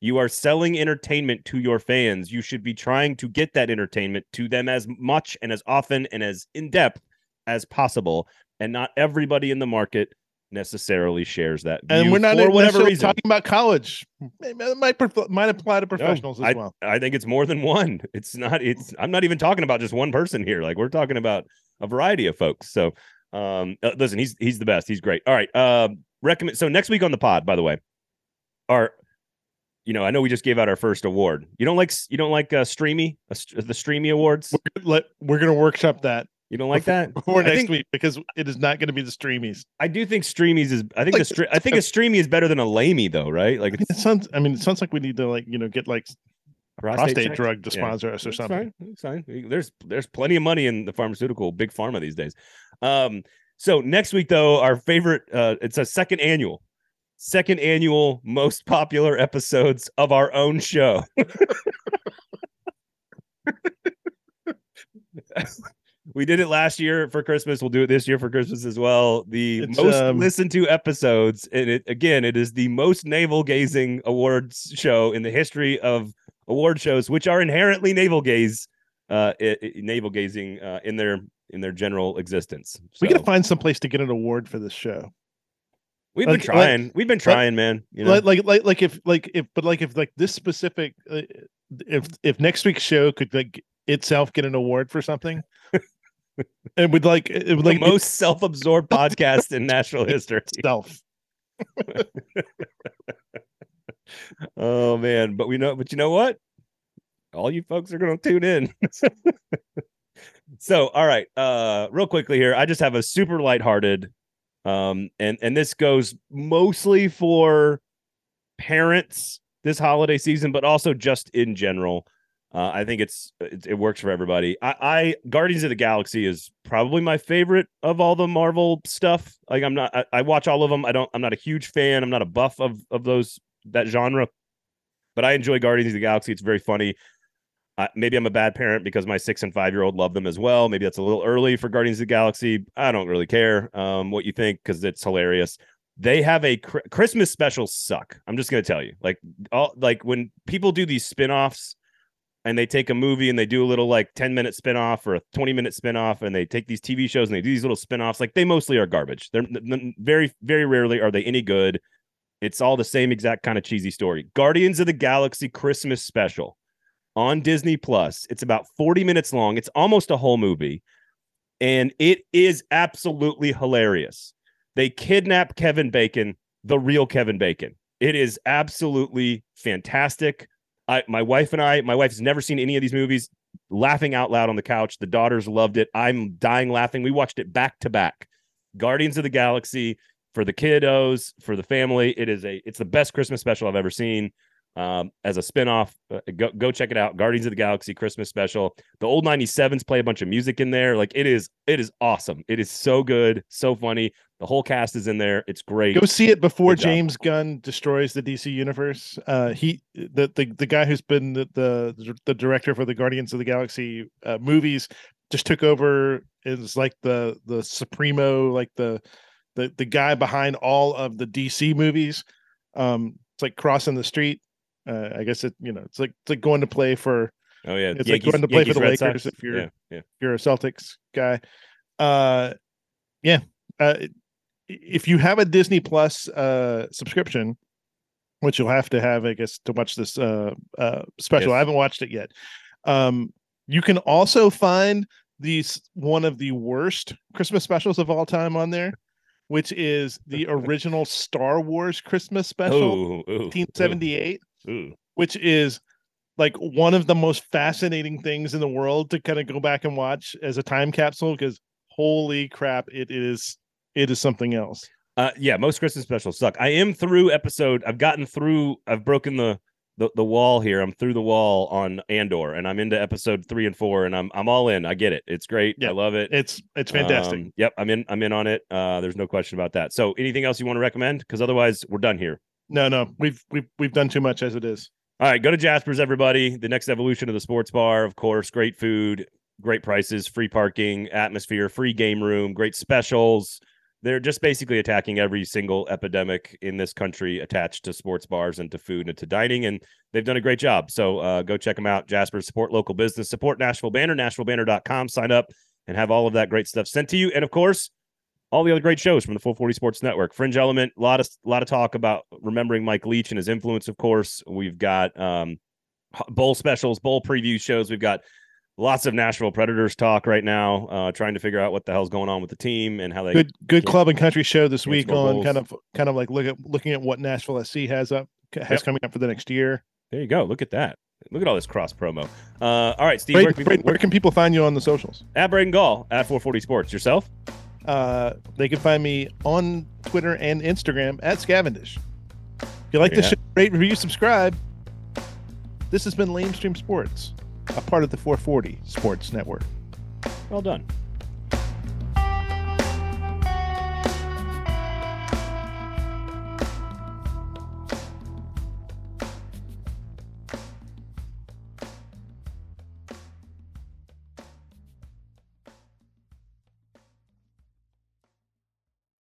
You are selling entertainment to your fans. You should be trying to get that entertainment to them as much and as often and as in depth as possible. And not everybody in the market necessarily shares that. and we're not for whatever reason talking about college. It might might apply to professionals no, as I, well. I think it's more than one. It's not. It's. I'm not even talking about just one person here. Like we're talking about a variety of folks. So, um, uh, listen, he's he's the best. He's great. All right. Uh, recommend. So next week on the pod, by the way, our you know, I know we just gave out our first award. You don't like you don't like uh, Streamy, uh, the Streamy Awards. We're, let, we're gonna workshop that. You don't like that before next think, week because it is not going to be the Streamies. I do think Streamies is. I think like, the I think a Streamy is better than a Lamey though, right? Like it sounds. I mean, it sounds like we need to like you know get like prostate, prostate drug to sponsor yeah. us or That's something. Fine. That's fine. There's there's plenty of money in the pharmaceutical big pharma these days. Um. So next week though, our favorite. Uh, it's a second annual second annual most popular episodes of our own show. we did it last year for Christmas. We'll do it this year for Christmas as well. The it's, most um, listened to episodes, and it again, it is the most navel gazing awards show in the history of award shows, which are inherently navel gaze, uh, navel gazing uh, in their in their general existence. So, we got to find some place to get an award for this show. We've like, been trying. Like, We've been trying, man. You know? like, like, like, if, like, if, but like, if, like, this specific, uh, if, if next week's show could like itself get an award for something, it would like, it would like the most self-absorbed podcast in national history. Self. oh man, but we know, but you know what? All you folks are going to tune in. so, all right, uh, real quickly here, I just have a super lighthearted um, and and this goes mostly for parents this holiday season, but also just in general. Uh, I think it's it, it, works for everybody. I, I Guardians of the Galaxy is probably my favorite of all the Marvel stuff. Like I'm not I, I, watch all of them. I don't I'm not a huge fan. I'm not a buff of of those that genre, but I enjoy Guardians of the Galaxy. It's very funny. Uh, maybe I'm a bad parent because my six and five year old love them as well. Maybe that's a little early for Guardians of the Galaxy. I don't really care um, what you think because it's hilarious. They have a cr- Christmas special suck. I'm just gonna tell you, like all like when people do these spin-offs and they take a movie and they do a little like 10 minute spin-off or a 20 minute spin-off and they take these TV shows and they do these little spin-offs like they mostly are garbage. They're very very rarely are they any good. It's all the same exact kind of cheesy story. Guardians of the Galaxy Christmas special on Disney Plus. It's about 40 minutes long. It's almost a whole movie. And it is absolutely hilarious. They kidnap Kevin Bacon, the real Kevin Bacon. It is absolutely fantastic. I, my wife and I, my wife has never seen any of these movies, laughing out loud on the couch. The daughters loved it. I'm dying laughing. We watched it back to back. Guardians of the Galaxy for the kiddos, for the family. It is a it's the best Christmas special I've ever seen um, as a spinoff. Uh, go go check it out. Guardians of the Galaxy Christmas special. The old 97s play a bunch of music in there. Like it is it is awesome. It is so good, so funny. The whole cast is in there. It's great. Go see it before James Gunn destroys the DC universe. Uh, he the the, the guy who's been the, the the director for the Guardians of the Galaxy uh, movies just took over is like the the supremo like the the the guy behind all of the DC movies. Um, it's like crossing the street uh, I guess it you know it's like it's like going to play for. Oh yeah, it's Yankees, like going to play Yankees, for the Red Lakers Sox. if you're yeah, yeah. if you're a Celtics guy. Uh, yeah. Uh, if you have a Disney Plus uh subscription, which you'll have to have, I guess, to watch this uh, uh special. Yes. I haven't watched it yet. Um, you can also find these one of the worst Christmas specials of all time on there which is the original Star Wars Christmas special, ooh, ooh, 1978. Ooh. Which is like one of the most fascinating things in the world to kind of go back and watch as a time capsule because holy crap, it is it is something else. Uh, yeah, most Christmas specials suck. I am through episode. I've gotten through. I've broken the, the the wall here. I'm through the wall on Andor, and I'm into episode three and four, and I'm I'm all in. I get it. It's great. Yeah, I love it. It's it's fantastic. Um, yep, I'm in. I'm in on it. Uh, there's no question about that. So, anything else you want to recommend? Because otherwise, we're done here. No, no, we've we've we've done too much as it is. All right, go to Jasper's, everybody. The next evolution of the sports bar, of course. Great food, great prices, free parking, atmosphere, free game room, great specials. They're just basically attacking every single epidemic in this country attached to sports bars and to food and to dining, and they've done a great job. So uh, go check them out. Jasper's support local business, support Nashville Banner, NashvilleBanner.com. Sign up and have all of that great stuff sent to you. And of course, all the other great shows from the 440 Sports Network. Fringe Element, a lot of a lot of talk about remembering Mike Leach and his influence. Of course, we've got um, bowl specials, bowl preview shows. We've got lots of Nashville Predators talk right now, uh, trying to figure out what the hell's going on with the team and how they good good club and country show this week on goals. kind of kind of like look at looking at what Nashville SC has up has yep. coming up for the next year. There you go. Look at that. Look at all this cross promo. Uh, all right, Steve. where, where, where, can people find you on the socials? At Braden Gall at 440 Sports. Yourself? Uh, they can find me on Twitter and Instagram at Scavendish. If you like yeah. this show, rate, review, subscribe. This has been Lamestream Sports, a part of the 440 Sports Network. Well done.